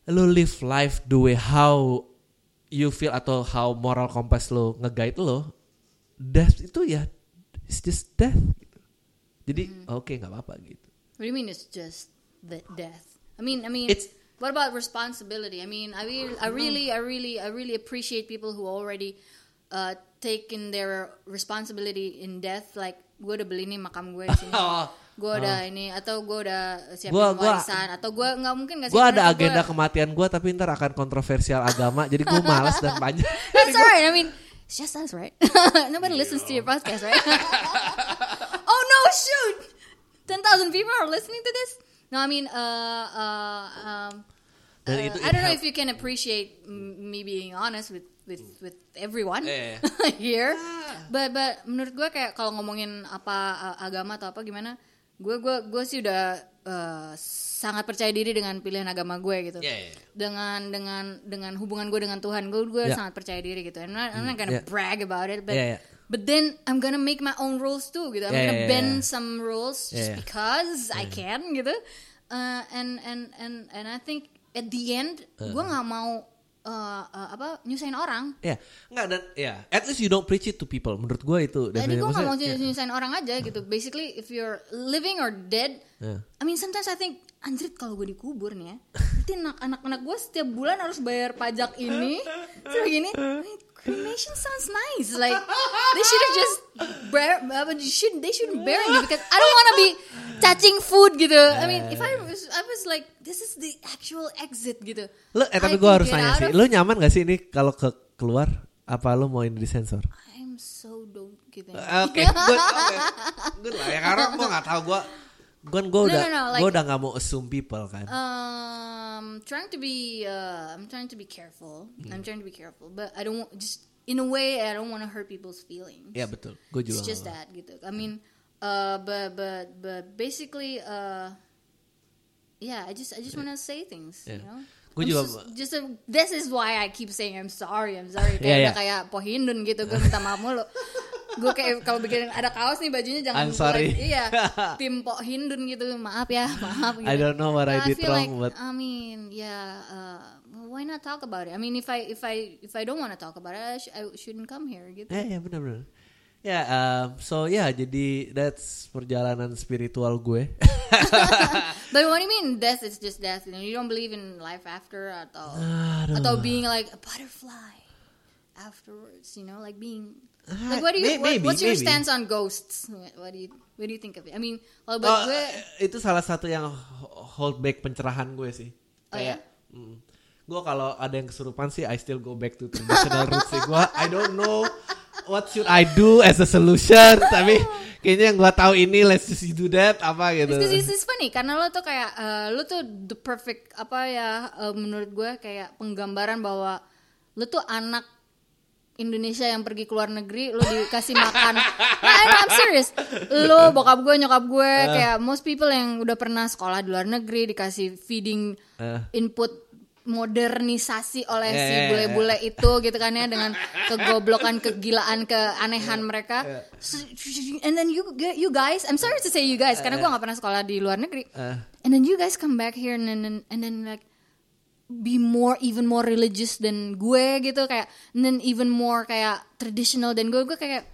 lo live life the way how you feel atau how moral compass lo nge-guide lo death itu ya it's just death gitu. jadi oke nggak apa-apa gitu What do you mean it's just the death? I mean, I mean, It's- what about responsibility? I mean, I really, I really, I really, I really appreciate people who already uh, taken their responsibility in death. Like, gue udah beli nih makam gue di sini. [LAUGHS] Oh. gue udah ini atau gue udah siapin Gua- gua- warisan atau gue nggak mungkin nggak gue ada agenda gua- kematian gue tapi ntar akan kontroversial agama jadi gue [LAUGHS] malas dan panjang That's alright. I mean, it's just us, right? [LAUGHS] Nobody listens to your podcast, right? oh no, shoot! Ten thousand people are listening to this. No, I mean, uh, uh, um, uh, I don't know if you can appreciate me being honest with with with everyone Eh. [LAUGHS] here. But but menurut gue kayak kalau ngomongin apa uh, agama atau apa gimana, gue gue gue sih udah uh, sangat percaya diri dengan pilihan agama gue gitu. Yeah, yeah, yeah. Dengan dengan dengan hubungan gue dengan Tuhan, gue gue Yeah. sangat percaya diri gitu. I'm not, I'm not gonna Yeah. brag about it, but Yeah, yeah. but then I'm gonna make my own rules too gitu. I'm Yeah, gonna yeah, bend yeah. some rules just Yeah, yeah. because I can gitu. Uh, and and and and I think at the end gue nggak mau uh, uh, apa nyusahin orang. Ya, nggak dan ya, at least you don't preach it to people. Menurut gue itu. Jadi gue gak mau Maksudnya, ya. nyusahin orang aja gitu. Basically, if you're living or dead, Yeah. I mean sometimes I think anjrit kalau gue dikubur nih ya, berarti anak anak-anak gue setiap bulan harus bayar pajak ini, terus gini. Cremation sounds nice. Like they should have just bear, apa, they should they shouldn't bury me because I don't want to be touching food gitu. I mean, if I was I was like this is the actual exit gitu. Lo, eh tapi gue harus nanya sih, of- lo nyaman gak sih ini kalau ke keluar? Apa lo mau ini disensor? I'm so don't gitu. Oke, good, oke, good lah ya karena gue nggak tahu gue, gue gue No, udah, no, no, gue like- udah nggak mau assume people kan. Um, trying to be, uh, I'm trying to be careful. Hmm. I'm trying to be careful, but I don't want just in a way I don't want to hurt people's feelings. ya betul, gue juga. it's just that gitu. I mean, uh, but but but basically, uh, yeah, I just I just want to say things, you Yeah. know. Gue juga- just, just this is why I keep saying I'm sorry, I'm sorry. Kayak Yeah, yeah. kayak pohindun gitu, gue minta maaf mulu. gue kayak kalau bikin ada kaos nih bajunya jangan I'm sorry. iya [LAUGHS] tim pohindun gitu maaf ya maaf gitu. I don't know what I But did feel wrong, like, but- I mean, yeah. Uh, why not talk about it? I mean, if I if I if I don't want to talk about it, I, sh- I shouldn't come here. Gitu. Ya benar-benar. Ya, um, so ya jadi that's perjalanan spiritual gue. [LAUGHS] But what do you mean death is just death? You don't believe in life after atau Aduh. atau being like a butterfly afterwards. You know, like being Ah, like what do you may- what- maybe, what's your maybe. stance on ghosts? What, do you what do you think of it? I mean, kalau buat Oh, gue itu salah satu yang hold back pencerahan gue sih. Oh, Kayak, mm, gue kalau ada yang kesurupan sih, I still go back to traditional roots sih. Gue, I don't know what should I do as a solution. [LAUGHS] Tapi kayaknya yang gue tahu ini, let's just do that apa gitu. This is, this is funny karena lo tuh kayak eh, lo tuh the perfect apa ya eh, menurut gue kayak penggambaran bahwa lo tuh anak Indonesia yang pergi ke luar negeri lo dikasih makan nah, I'm, serious lo bokap gue nyokap gue kayak most people yang udah pernah sekolah di luar negeri dikasih feeding Eh. input modernisasi oleh Yeah, si yeah, bule-bule itu gitu kan ya dengan kegoblokan kegilaan keanehan mereka. And then you you guys I'm sorry to say you guys karena gue nggak pernah sekolah di luar negeri. Eh. and then you guys come back here and then and then like be more even more religious than gue gitu kayak and then even more kayak traditional dan gue. Gue kayak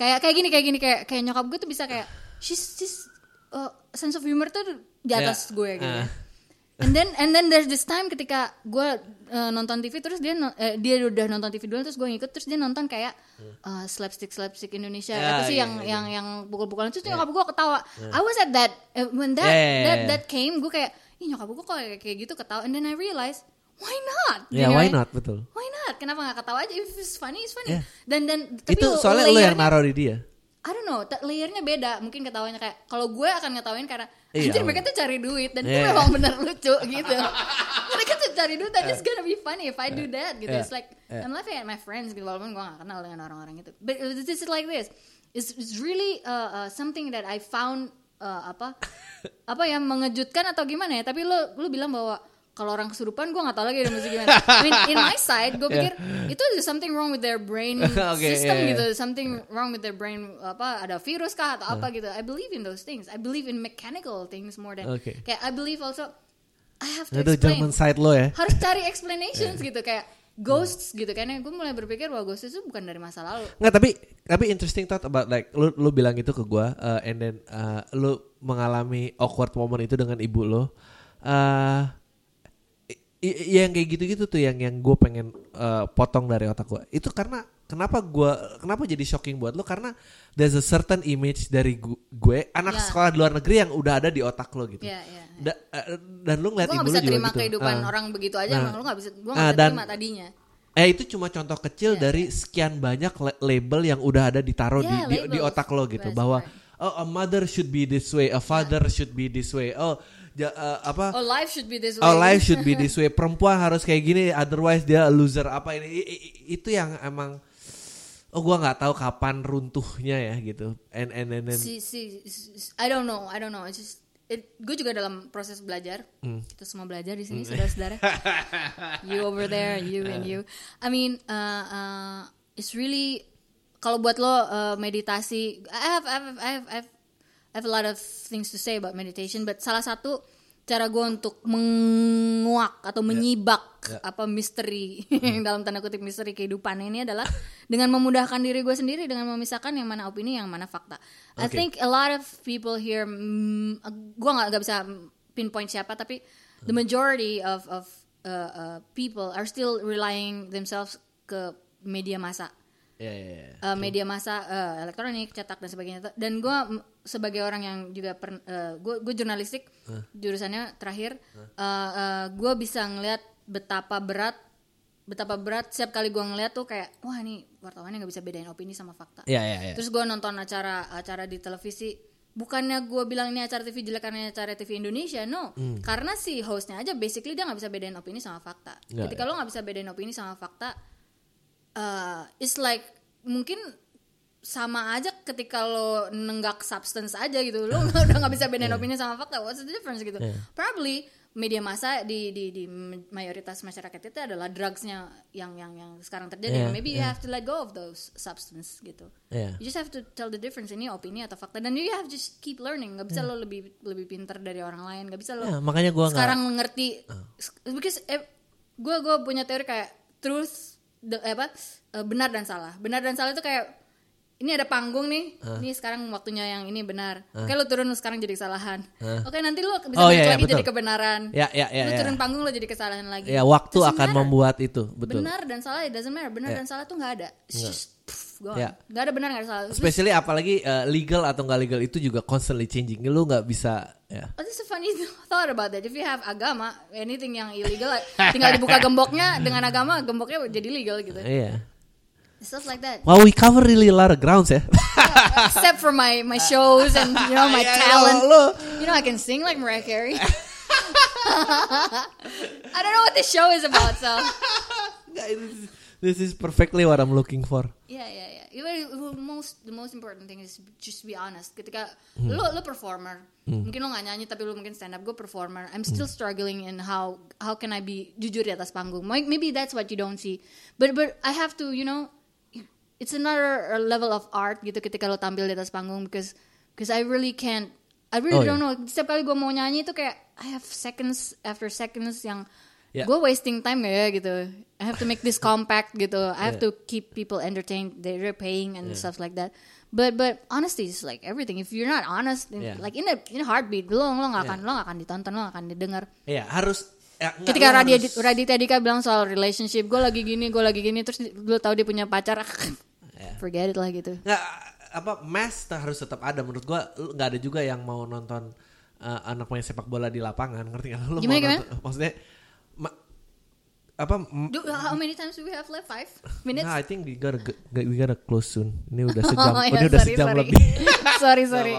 kayak kayak gini kayak gini kayak kayak nyokap gue tuh bisa kayak she's she's uh, sense of humor tuh di atas Ya, gue gitu. Ah. And then and then there's this time ketika gue uh, nonton TV terus dia no- eh, dia udah nonton TV dulu terus gue ngikut terus dia nonton kayak uh, slapstick slapstick Indonesia. Ya, apa sih iya, yang iya. yang yang pukul-pukulan terus nyokap gue ketawa I was at that uh, when that Ya, ya, ya, that ya. that came gue kayak ih nyokap gue kok kayak, kayak gitu ketawa and then I realize why not Ya, know, why not, betul. why not kenapa gak ketawa aja if it's funny it's funny Yeah. dan dan tapi Itu soalnya lo yang naruh di dia. I don't know, layernya beda. Mungkin ketawanya kayak kalau gue akan ngetawain karena Iya. anjir mereka tuh cari duit dan itu Iya. memang benar lucu gitu. [LAUGHS] mereka tuh cari duit dan it's gonna be funny if I do that gitu. Iya. It's like Iya. I'm laughing at my friends gitu walaupun gue gak kenal dengan orang-orang itu. But this is like this. It's, it's really uh, uh, something that I found uh, apa [LAUGHS] apa yang mengejutkan atau gimana ya. Tapi lo lo bilang bahwa kalau orang kesurupan gue gak tahu lagi udah mesti gimana. I mean, in my side gue [LAUGHS] pikir itu there's something wrong with their brain [LAUGHS] Oke, system iya, iya. gitu something wrong with their brain apa ada virus kah atau apa gitu I believe in those things I believe in mechanical things more than Oke. kayak I believe also I have to Itu explain German side lo ya. harus cari [LAUGHS] explanations gitu kayak ghosts gitu kan gue mulai berpikir bahwa ghosts itu bukan dari masa lalu Nggak tapi tapi interesting thought about like lu lu bilang itu ke gua uh, and then uh, lu mengalami awkward moment itu dengan ibu lo. Uh, yang kayak gitu-gitu tuh yang yang gue pengen uh, potong dari otak gue. Itu karena kenapa gua kenapa jadi shocking buat lo karena there's a certain image dari gu- gue anak Ya. sekolah di luar negeri yang udah ada di otak lo gitu. Iya, iya, iya. Da- uh, dan lu ngeliat gue gak bisa terima gitu. kehidupan Ah. orang begitu aja Nah. emang lu gak bisa gue gak bisa dan- terima tadinya Eh itu cuma contoh kecil Iya, dari sekian banyak la- label yang udah ada ditaruh di, Yeah, di di labels. otak lo gitu That's bahwa right. oh a mother should be this way, a father should be this way. Oh ja- eh, apa? oh life should be this way Oh life should be [LAUGHS] this way. Perempuan harus kayak gini, otherwise dia loser apa ini? I- i- itu yang emang oh gua nggak tahu kapan runtuhnya ya gitu. And and and, and si, si, I don't know, I don't know. It's just, it, gue juga dalam proses belajar. Hmm. Kita semua belajar di sini, saudara-saudara. [LAUGHS] you over there, you and you. I mean, uh, uh, it's really kalau buat lo uh, meditasi, I have, I have, I have, I have, I have a lot of things to say about meditation. But salah satu cara gue untuk menguak atau menyibak Ya. apa misteri [LAUGHS] dalam tanda kutip misteri kehidupan ini adalah dengan memudahkan diri gue sendiri dengan memisahkan yang mana opini yang mana fakta. I Oke. think a lot of people here, mm, gue nggak nggak bisa pinpoint siapa tapi the majority of of uh, uh, people are still relying themselves ke media massa Ya, ya. uh, media massa uh, elektronik cetak dan sebagainya. Dan gue sebagai orang yang juga per, gue gue jurnalistik jurusannya terakhir gue bisa ngelihat betapa berat betapa berat setiap kali gue ngeliat tuh kayak wah nih wartawannya nggak bisa bedain opini sama fakta. Ya, ya, ya. terus gue nonton acara acara di televisi. Bukannya gue bilang ini acara TV jelek karena acara TV Indonesia no. Karena si hostnya aja basically dia nggak bisa bedain opini sama fakta. Nggak, ketika lo nggak bisa bedain opini sama fakta uh, it's like mungkin sama aja ketika lo nenggak substance aja gitu. Lo [LAUGHS] udah nggak bisa bedain opini sama fakta. What's the difference gitu? Probably media massa di di di mayoritas masyarakat itu adalah drugsnya yang yang yang sekarang terjadi. Yeah, maybe you have to let go of those substance gitu. Yeah. you just have to tell the difference ini opini atau fakta. Dan you have to just keep learning. Nggak bisa lo lebih lebih pintar dari orang lain. Nggak bisa lo Ya, makanya gua sekarang mengerti because eh, gue gue punya teori kayak truth eh, apa eh, benar dan salah. Benar dan salah itu kayak ini ada panggung nih ini sekarang waktunya yang ini benar oke lo turun lo sekarang jadi kesalahan oke nanti lo bisa Oh, iya, iya, lagi betul. jadi kebenaran Ya, ya, ya, lo ya. turun panggung lo jadi kesalahan lagi Ya, waktu Doesn't akan matter. membuat itu, betul. benar dan salah it doesn't matter benar dan salah tuh nggak ada It's just pff, gone. Ya. nggak ada benar nggak ada salah Terus, Especially apalagi uh, legal atau nggak legal itu juga constantly changing. Lu nggak bisa ya. Oh, this is a funny [LAUGHS] thought about that. If you have agama, anything yang illegal, tinggal dibuka gemboknya dengan agama, gemboknya jadi legal gitu. Iya. Stuff like that. Wow, we cover really a lot of grounds ya. Except for my my shows and you know my [LAUGHS] Ya, talent. lo- lo- You know I can sing like Mariah Carey. [LAUGHS] I don't know what this show is about, so [LAUGHS] this- is perfectly what I'm looking for. yeah, yeah, yeah. You know, most the most important thing is just be honest. Ketika Hmm. lo lo performer, mungkin lo nggak nyanyi tapi lo mungkin stand up. Gue performer. I'm still Hmm. struggling in how how can I be jujur di atas panggung. May- Maybe that's what you don't see. But but I have to, you know, it's another level of art gitu ketika lo tampil di atas panggung because because I really can't. I really Oh, don't know. Setiap kali gue mau nyanyi itu kayak I have seconds after seconds yang Ya. gue wasting time gak ya gitu. I have to make this compact gitu. I have Yeah. to keep people entertained. They're paying and stuff like that. But but honesty is like everything. If you're not honest, Yeah. like in a in a heartbeat, lo lo gak akan lo gak akan ditonton, lo gak akan didengar. Iya, harus ya, Ketika Raditya harus- Raditya Dika bilang soal relationship, gue lagi gini, gue lagi gini, terus lo tahu dia punya pacar, forget it lah gitu. nggak apa mass tak harus tetap ada menurut gua lu nggak ada juga yang mau nonton uh, anak main sepak bola di lapangan ngerti nggak lu Gimana, mau gimana? nonton- maksudnya ma- apa Do, how many times do we have left? Five minutes? Nah, I think we gotta g- we gotta close soon. Ini udah [LAUGHS] sejam, Oh, ya, ini udah sorry, sejam sorry. lebih. [LAUGHS] sorry, sorry.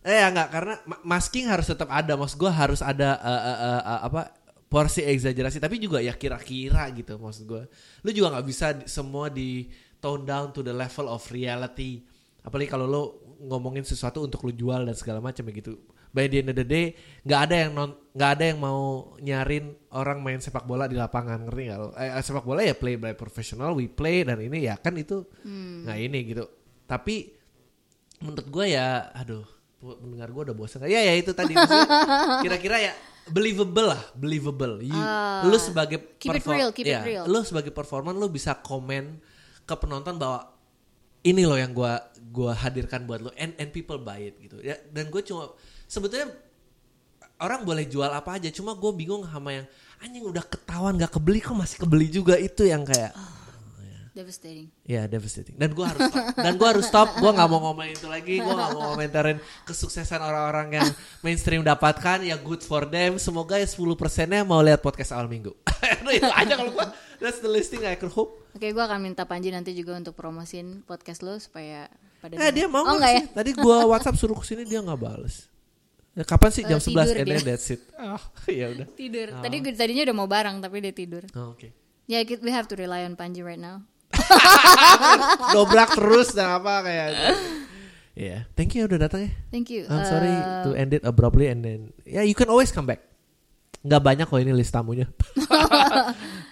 Eh ya nggak karena ma- masking harus tetap ada. Maksud gua harus ada uh, uh, uh, uh, apa porsi exaggerasi tapi juga ya kira-kira gitu maksud gua. Lu juga nggak bisa di- semua di tone down to the level of reality. Apalagi kalau lu ngomongin sesuatu untuk lu jual dan segala macam ya gitu. By the end of the day nggak ada yang non nggak ada yang mau nyarin orang main sepak bola di lapangan ngerti nggak? Eh, sepak bola ya play by professional, we play dan ini ya kan itu nggak ini gitu. Tapi menurut gue ya aduh mendengar gue udah bosan ya ya itu tadi. [LAUGHS] Kira-kira ya believable lah believable. You- lu sebagai keep it real, keep it ya, real. lu sebagai performan lu bisa komen ke penonton bahwa ini loh yang gua gua hadirkan buat lo and and people buy it gitu. Ya dan gue cuma sebetulnya orang boleh jual apa aja cuma gue bingung sama yang anjing udah ketahuan gak kebeli kok masih kebeli juga? Itu yang kayak Devastating. Ya devastating. Dan gue harus stop. Dan gue harus stop. Gue nggak mau ngomongin itu lagi. Gue nggak mau komentarin kesuksesan orang-orang yang mainstream dapatkan. Ya good for them. Semoga ya 10 persennya mau lihat podcast awal minggu. [LAUGHS] Itu aja kalau gue. That's the listing I could hope. Oke, gue akan minta Panji nanti juga untuk promosin podcast lo supaya pada Eh dia mau Oh, nggak enggak ya? sih? Tadi gue WhatsApp suruh ke sini dia nggak bales. Ya, kapan sih Eh, jam 11 tidur and dia. then that's it. Oh, [LAUGHS] ya udah. Tidur. Tadi tadinya udah mau bareng tapi dia tidur. Oh, Oke. Ya, yeah, we have to rely on Panji right now. [LAUGHS] Dobrak terus dan apa kayak. Ya, thank you udah datang ya. Thank you. I'm sorry Uh, to end it abruptly and then yeah you can always come back. Nggak banyak kok ini list tamunya. [LAUGHS]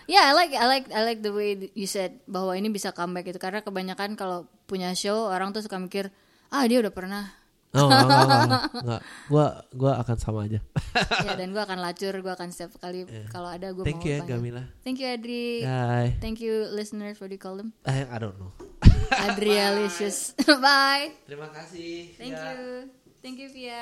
Yeah, I like I like I like the way you said bahwa ini bisa comeback itu karena kebanyakan kalau punya show orang tuh suka mikir ah dia udah pernah Oh, enggak, enggak, enggak, enggak. Gua gua akan sama aja. [LAUGHS] [LAUGHS] ya dan gue akan lacur, gue akan setiap kali kalau ada gue Thank mau you ya panggil. Gamila. Thank you Adri. Bye. Thank you listeners, what do you call them? Eh, I don't know. Adrialicious. [LAUGHS] Bye. Terima kasih. Thank Ya. you. Thank you Via.